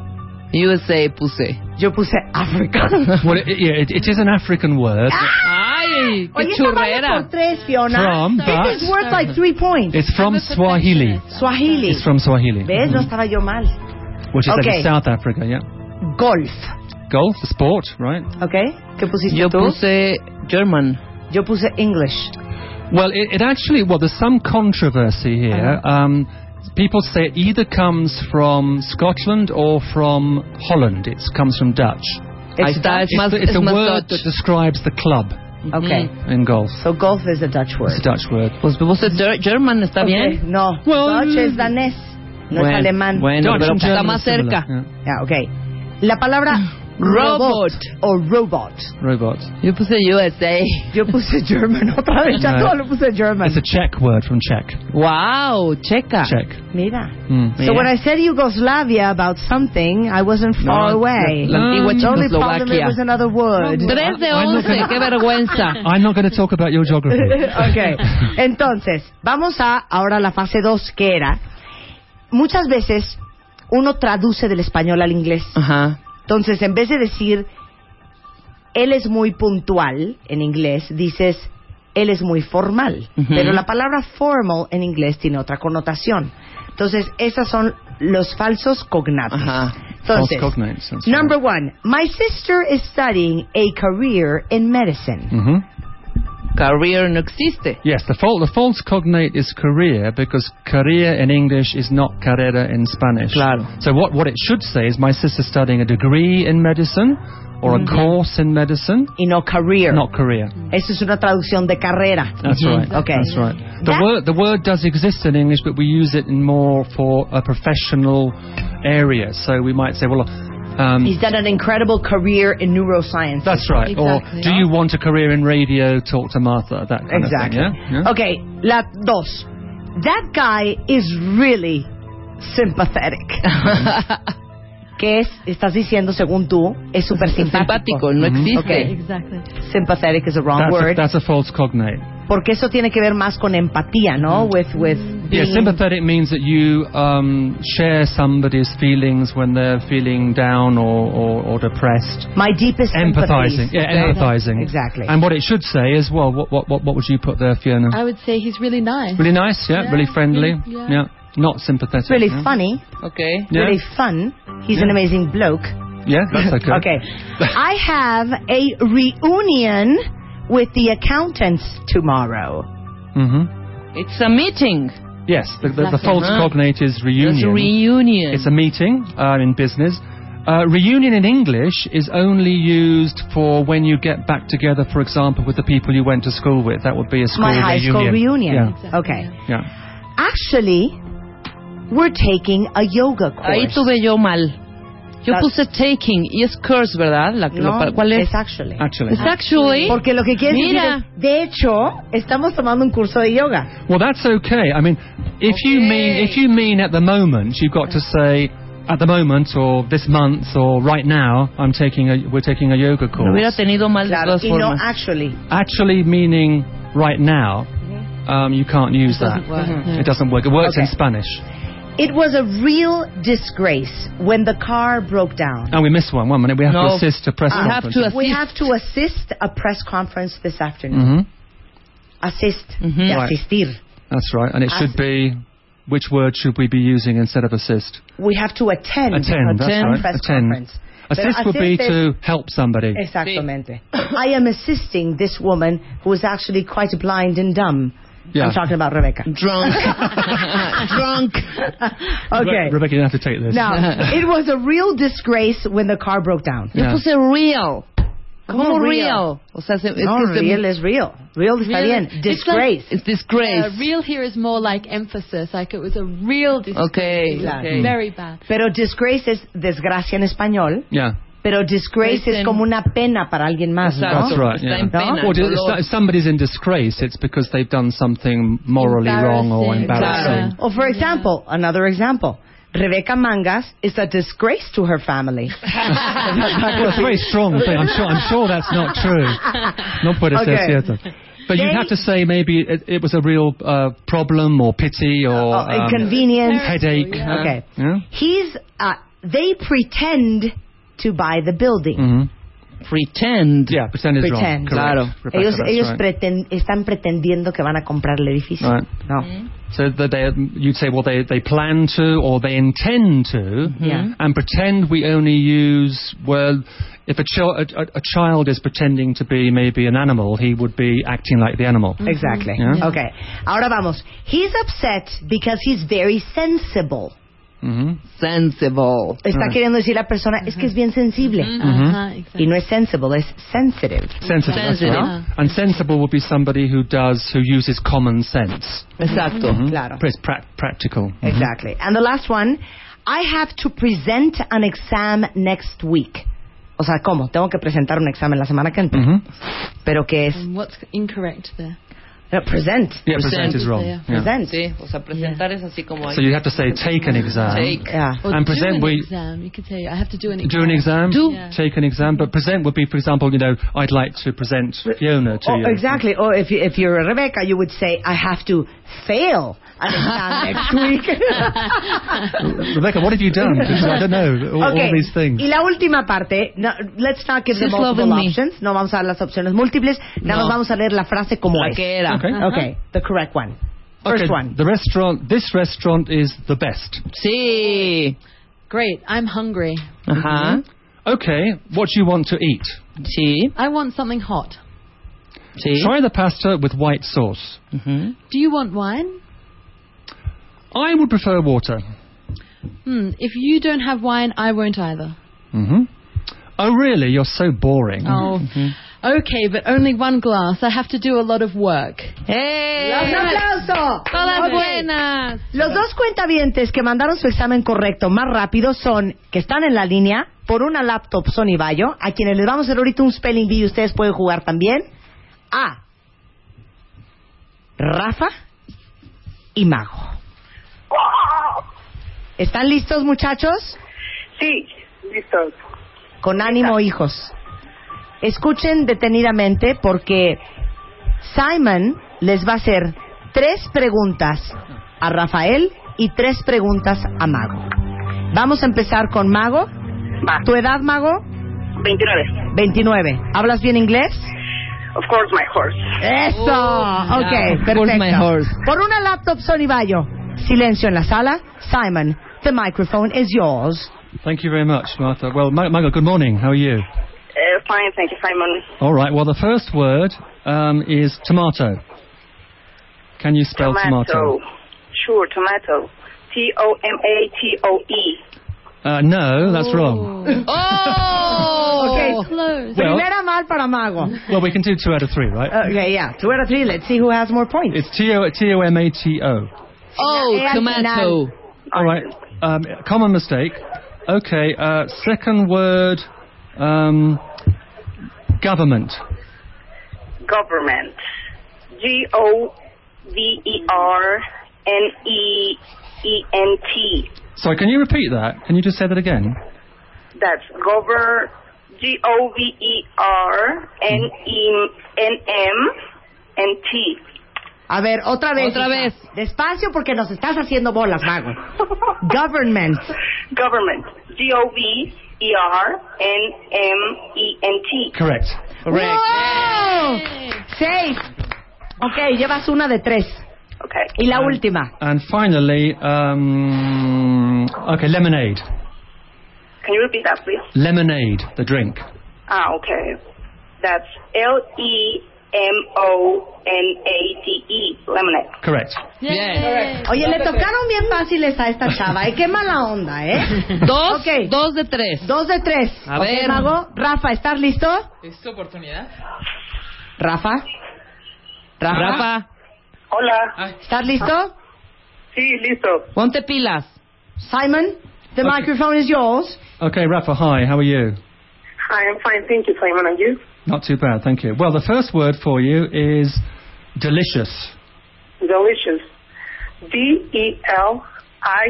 USA puse. Yo puse Africa. Well, it, yeah, it, it is an African word. Ay, qué Oye, esta vale churrera. tres, Fiona. From, This is worth like three points. It's from Swahili. Swahili. It's from Swahili. ¿Ves? No estaba yo mal. Which is Okay. in South Africa, yeah. Golf. Golf, the sport, right? Okay. ¿Qué pusiste Yo tú? puse German. Yo puse English. Well, it, it actually, well, there's some controversy here. Uh-huh. Um, people say it either comes from Scotland or from Holland. It comes from Dutch. It's Ahí está, Dutch? es más, it's es a word Dutch. that describes the club Okay. in golf. So golf is a Dutch word. It's a Dutch word. Pues puse Ger- German, ¿está Okay. bien? No. Well, Dutch es danés. No Bueno, es alemán. Bueno, Dutch pero está más cerca. yeah. Yeah, okay. La palabra Robot. o robot. Robot. Yo puse USA. Yo puse German. Otra vez ya No. todo lo puse German. It's a Czech word from Czech. Wow, checa. Czech. Mira. Mm. So when I said Yugoslavia about something, I wasn't far No, away. la antigua the only problem it Checoslovaquia. was another word. Tres de I'm not once, qué vergüenza. I'm not going to talk about your geography. ok, entonces, vamos a ahora la fase 2, que era, muchas veces uno traduce del español al inglés. Ajá. Entonces, en vez de decir, él es muy puntual en inglés, dices, él es muy formal. Pero la palabra formal en inglés tiene otra connotación. Entonces, esos son los falsos cognates. Entonces, False cognates, number one, my sister is studying a career in medicine. Career no existe. Yes, the, fal- the false cognate is career because career in English is not carrera in Spanish. Claro. So what, what it should say is my sister's studying a degree in medicine or a Mhm. course in medicine. Y no career. Not career. Eso es una traducción de carrera. That's right. Okay. That's right. The That- word the word does exist in English, but we use it in more for a professional area. So we might say, well, um, He's done an incredible career in neuroscience. that's right. Or do you want a career in radio? Talk to Martha. That kind Exactly. of thing. Yeah. yeah? Okay, la dos. That guy is really sympathetic. ¿Qué es? Estás diciendo, según tú, es súper simpático. Simpático, no existe. Okay. Exactly. Sympathetic is a wrong That's a, word. that's a false cognate. Porque eso tiene que ver más con empatía, ¿no? With, with Yeah, sympathetic means that you um, share somebody's feelings when they're feeling down or, or, or depressed. My deepest Empathizing, sympathies. yeah, empathizing. Exactly. And what it should say is, well, what, what, what, what would you put there, Fiona? I would say he's really nice. Really nice, yeah, Yeah, really friendly, yeah. yeah, not sympathetic. Really yeah. funny, Okay. Yeah. really fun. He's an amazing bloke. Yeah, that's okay. okay. I have a reunion with the accountants tomorrow. hmm It's a meeting. Yes, the, the, the false Uh-huh. cognate is reunion. It's a reunion. It's a meeting uh, in business. Uh, reunion in English is only used for when you get back together, for example, with the people you went to school with. That would be a school My high reunion. school reunion. Yeah. Okay. yeah. Actually, we're taking a yoga course. Ahí tuve yo mal. Yo puse taking y es curse, ¿verdad? La, No, lo- ¿Cuál es? es actually. Actually. It's actually. Porque lo que quiere decir Mira. es, de hecho, estamos tomando un curso de yoga. Well, that's okay. I mean, if you mean if you mean at the moment, you've got to say at the moment or this month or right now. I'm taking a we're taking a yoga course. hubiera tenido mal de Claro, no actually. Actually, meaning right now, um, you can't use that. work, no. It doesn't work. It works in Okay. Spanish. It was a real disgrace when the car broke down. And we missed one. One minute. We have No. to assist a press We have conference. to assist. We have to assist a press conference this afternoon. hmm Assist. Mhm. Right. asistir. That's right. And it should be. Which word should we be using instead of assist? We have to attend, Attend, that's a right, press attend. conference. Pero Assist would be to help somebody. Exactamente. I am assisting this woman who is actually quite blind and dumb. Yeah. I'm talking about Rebecca. Drunk. Drunk. Okay. Re- Rebecca, you don't have to take this. Now, it was a real disgrace when the car broke down. Yo Yeah. puse real. ¿Cómo ¿Cómo real? real? O sea, se, es No, que real is real. Real está Real bien. is- it's Disgrace. It's disgrace. Uh, real here is more like emphasis, like it was a real disgrace. Okay, It okay. Very bad. Pero disgrace es desgracia en español. Yeah. Pero disgrace es Listen. como una pena para alguien más, ¿no? Exacto. That's right. Está Yeah. en pena, Or do- if somebody's in disgrace, it's because they've done something morally wrong or Embarrassing. embarrassing. Or for example, another example. Rebecca Mangas is a disgrace to her family. well, it's a very strong thing. I'm sure. I'm sure that's not true. No puede ser Okay. cierto. But you'd have to say maybe it, it was a real uh, problem or pity or um, inconvenience. headache. Okay. Yeah. He's, uh, they pretend to buy the building. Mhm. Pretend. Yeah, pretend is Pretend. wrong. Correct. Claro. Rebecca, ellos that's ellos right. preten- están pretendiendo que van a comprar el edificio. Right. No. So that they, you'd say, well, they, they plan to or they intend to, Yeah. and pretend we only use, well, if a, chil- a, a, a child is pretending to be maybe an animal, he would be acting like the animal. Exactly. Yeah. Okay. Ahora vamos. He's upset because he's very sensible. Hmm Sensible. Está Right. queriendo decir la persona, es que es bien sensible. Exactly. Y no es sensible, es sensitive. Sensible, that's Sensitive. right. And sensible would be somebody who does, who uses common sense. Exacto. Claro. It's prac- practical. Exactly. And the last one, I have to present an exam next week. O sea, ¿cómo? Tengo que presentar un examen la semana que entra. Pero que es And what's incorrect there? Present. Yeah, present, is wrong. Yeah. Yeah. Present. Sí, o sea, presentar es así como... So you have to say take an exam. Take. Yeah. Or And do present an we- exam. You could say, I have to do an exam. Do an exam, Do. Yeah. take an exam, but present would be, for example, you know, I'd like to present Fiona to Oh, you. exactly. Or if, you, if you're Rebecca, you would say, I have to fail an exam next week. Rebecca, what have you done? Because I don't know all, all these things. Y la última parte, no, let's not give the She's multiple loving me. options. No vamos a dar las opciones múltiples. Nada No. más vamos a leer la frase como La es. que era. Okay. Okay, the correct one. First okay, one. the restaurant. This restaurant is the best. Sí. Great. I'm hungry. Ajá. Mm-hmm. Okay, what do you want to eat? Sí. I want something hot. Sí. Try the pasta with white sauce. Ujú. Do you want wine? I would prefer water. Hmm. If you don't have wine, I won't either. hmm Oh, really? You're so boring. Oh. Okay, but only one glass. I have to do a lot of work. ¡Eh! ¡Un aplauso! Todas buenas. Los dos cuentavientes que mandaron su examen correcto más rápido son que están en la línea por una laptop Sony Bayo, a quienes les vamos a hacer ahorita un spelling bee y ustedes pueden jugar también. A. Rafa y Mago. ¿Están listos, muchachos? Sí, listos. Con ánimo, hijos. Escuchen detenidamente porque Simon les va a hacer tres preguntas a Rafael y tres preguntas a Mago. Vamos a empezar con Mago. ¿Tu edad, Mago? 29. 29. ¿Hablas bien inglés? Of course, my horse. Eso. Oh, ok, yeah, of perfecto. course my horse. Por una laptop Sony Bayo. Silencio en la sala. Simon, the microphone is yours. Thank you very much, Martha. Well, Ma- Margaret, good morning. How are you? Uh, fine, thank you, Simon. All right. Well, the first word um, is tomato. Can you spell tomato? tomato? Sure, tomato. T O M A T O E. Uh, no, that's wrong. ¡Oh! Ok. Close. Well- Primera mal para Mago. Well, we can do two out of three, right? Okay, yeah. Two out of three. Let's see who has more points. It's T O T O M A T O. Oh, al tomato. All right. Um, common mistake. Okay. Uh, second word. Um, government. Government. G O V E R N E E N T. Sorry, can you repeat that? Can you just say that again? That's govern. G O V E R N E N M N T. A ver, otra vez. Otra hija. vez. Despacio porque nos estás haciendo bolas, Mago. Government. Government. G O V E R N M E N T. Correct. Correct. ¡Wow! Seis. Ok, llevas una de tres. Okay. Y la última. And finally, um, okay, lemonade. Can you repeat that, please? Lemonade, the drink. Ah, okay. That's L E M O N A D E. Lemonade. Correct. Bien. Oye, le tocaron bien fáciles a esta chava, ¿eh? Qué mala onda, ¿eh? Dos, Ok. dos de tres. Dos de tres. A Ok, ver. Mago. Rafa, ¿estás listo? ¿Es tu oportunidad? Rafa. Rafa. Rafa, Hola. ¿Estás listo? Sí, listo. ponte pilas. Simon, the microphone is yours. Okay, Rafa, hi, how are you? Hi, I'm fine. Thank you, Simon. And you? Not too bad, thank you. Well, the first word for you is delicious. Delicious. D E L I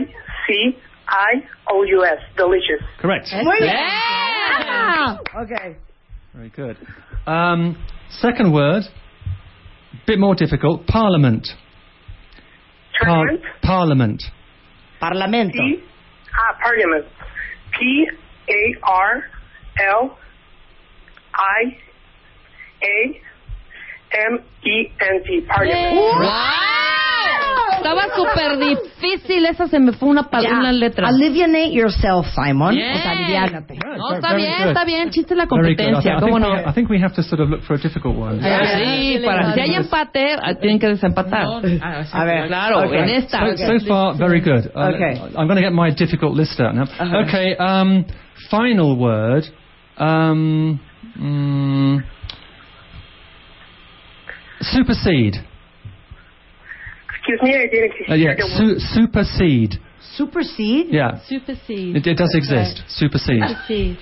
C I O U S. Delicious. Correct. Muy. Yeah. Okay. Very good. Um, second word, bit more difficult, parliament. Par- Tournament. parliament. Parlamento. P. Ah, Parliament. P A R L I A M E N T. Parliament. ¡Wow! Estaba súper difícil. Esa se me fue una, pa- Ya. una letra. Alivianate yourself, Simon. Bien. O sea, aliviánate. No, está Very bien, good. está bien. Chiste la Very good. I, competencia. thi- I ¿Cómo think no? we, I think we have to sort of look for a difficult one. Sí, para, si hay empate, ah, tienen que desempatar. Ah, A ver. Claro, Okay. en esta. So, so far, very good. Uh, Okay. I'm going to get my difficult list out now. Uh-huh. Okay, um, final word. Um, mm, supersede. Excuse me, I didn't Uh, yeah, su- supersede. Supersede? Yeah, Supersede. it, it does exist. Supersede. Supersede.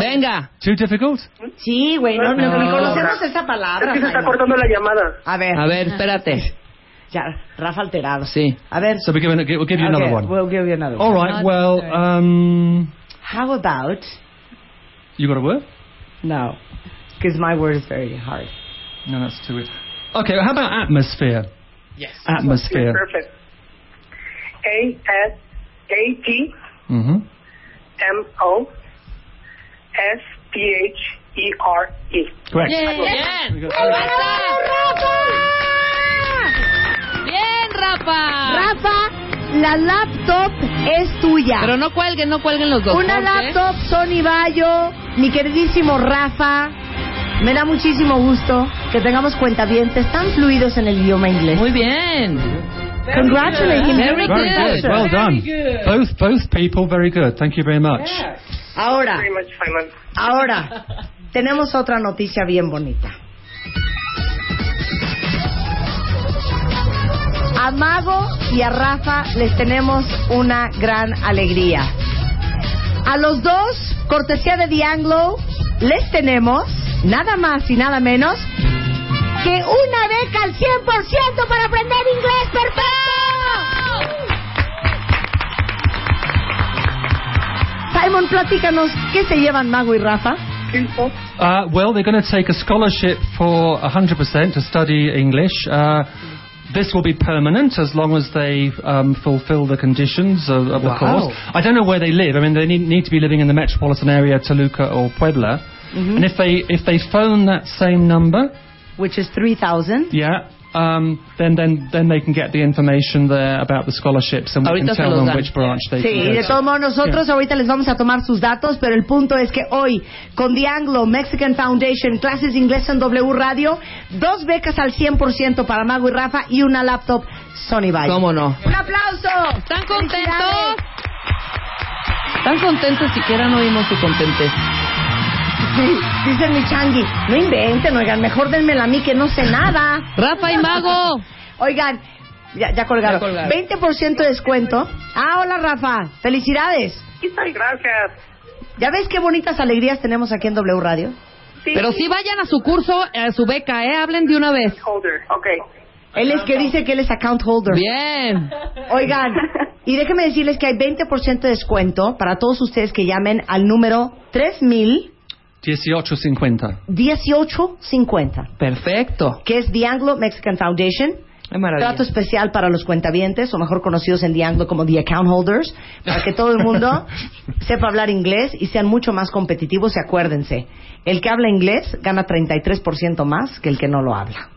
Venga. Too difficult? Sí, güey, no, no, No. conocemos esa palabra. Es que se está cortando la llamada. A ver. A ver, espérate. Ya, Rafa alterado. Sí. A ver. So we're giving, we'll give you another one. We'll give you another one. All right, well, um, How about... you got a word? No. Because my word is very hard. No, that's too weird. Okay, how about atmosphere? Yes. Atmosphere. Perfect. A S A T M O S T H E R E. Correct. Bien. Bien, Rafa. Rafa, la laptop es tuya. Pero no cuelguen, no cuelguen los dos. Una laptop Sony Bayo, mi queridísimo Rafa. Me da muchísimo gusto que tengamos cuentavientes tan fluidos en el idioma inglés. Muy bien. Congratulate him. Very Very good. good. Well done. Both both people very good. Thank you very much. Ahora, ahora, tenemos otra noticia bien bonita. A Mago y a Rafa les tenemos una gran alegría. A los dos, cortesía de The Anglo, les tenemos nada más y nada menos que una beca al 100% para aprender inglés perfecto. Simon, platícanos, ¿qué se llevan Mago y Rafa? Uh, well, they're going to take a scholarship for 100% to study English. Uh, this will be permanent as long as they um, fulfill the conditions of, of the Wow. course. I don't know where they live. I mean, they need, need to be living in the metropolitan area, Toluca or Puebla. And if they if they phone that same number, Which is 3,000. yeah, um, then then then they can get the information there about the scholarships, and we Ahorita can tell them dan. which branch they Sí, can go de to. todos modos nosotros ahorita les vamos a tomar sus datos, pero el punto es que hoy con The Anglo Mexican Foundation, clases de inglés en W Radio, dos becas al 100% para Mago y Rafa y una laptop Sony Vaio. ¿Cómo no? ¡Un aplauso! ¿Están contentos? ¿Están contentos? Siquiera no vimos su contentez. Sí, dice mi changui, no inventen, oigan, mejor denmela a mí que no sé nada. Rafa y Mago. Oigan, ya, ya colgaron. Ya colgaron. 20% de descuento. Ah, hola Rafa, felicidades. Gracias. ¿Ya ves qué bonitas alegrías tenemos aquí en W Radio? Sí. Pero sí vayan a su curso, a su beca, ¿eh? Hablen de una vez. Holder. Okay. Él es que dice que él es account holder. Bien. Oigan, y déjenme decirles que hay 20% de descuento para todos ustedes que llamen al número 3000 1850. 1850, Perfecto. que es The Anglo Mexican Foundation. Trato especial para los cuentavientes, o mejor conocidos en The Anglo como The Account Holders, para que todo el mundo sepa hablar inglés y sean mucho más competitivos. Y acuérdense, el que habla inglés gana 33% más que el que no lo habla.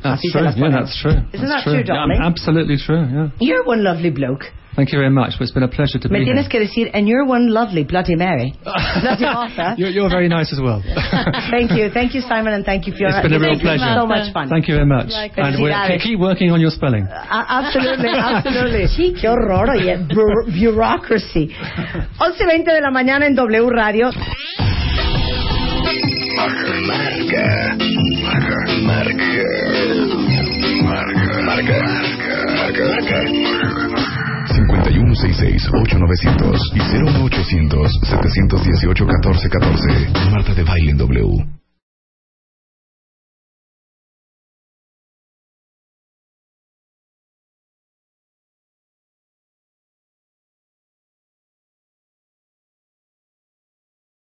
That's Así se true. las Yeah, that's true. Isn't That's that true, Yeah, darling? absolutely true. Yeah. You're one lovely bloke. Thank you very much. Well, it's been a pleasure to Me be tienes here. que decir, and you're one lovely Bloody Mary. Bloody Martha. You're, you're very nice as well. thank you. Thank you, Simon, and thank you, for Fiona. It's been a real Thank pleasure. So much fun. Thank you very much. Like and we'll Felicidades. keep working on your spelling. Uh, a- Absolutely, absolutely. Qué horror, oye. Bu- bureaucracy. 11.20 de la mañana en W Radio. Marca. Marca. Marca. Marca. Marca. Marca. Marca. 5166-8900 y 01800-718-1414. Marta de Baile en W.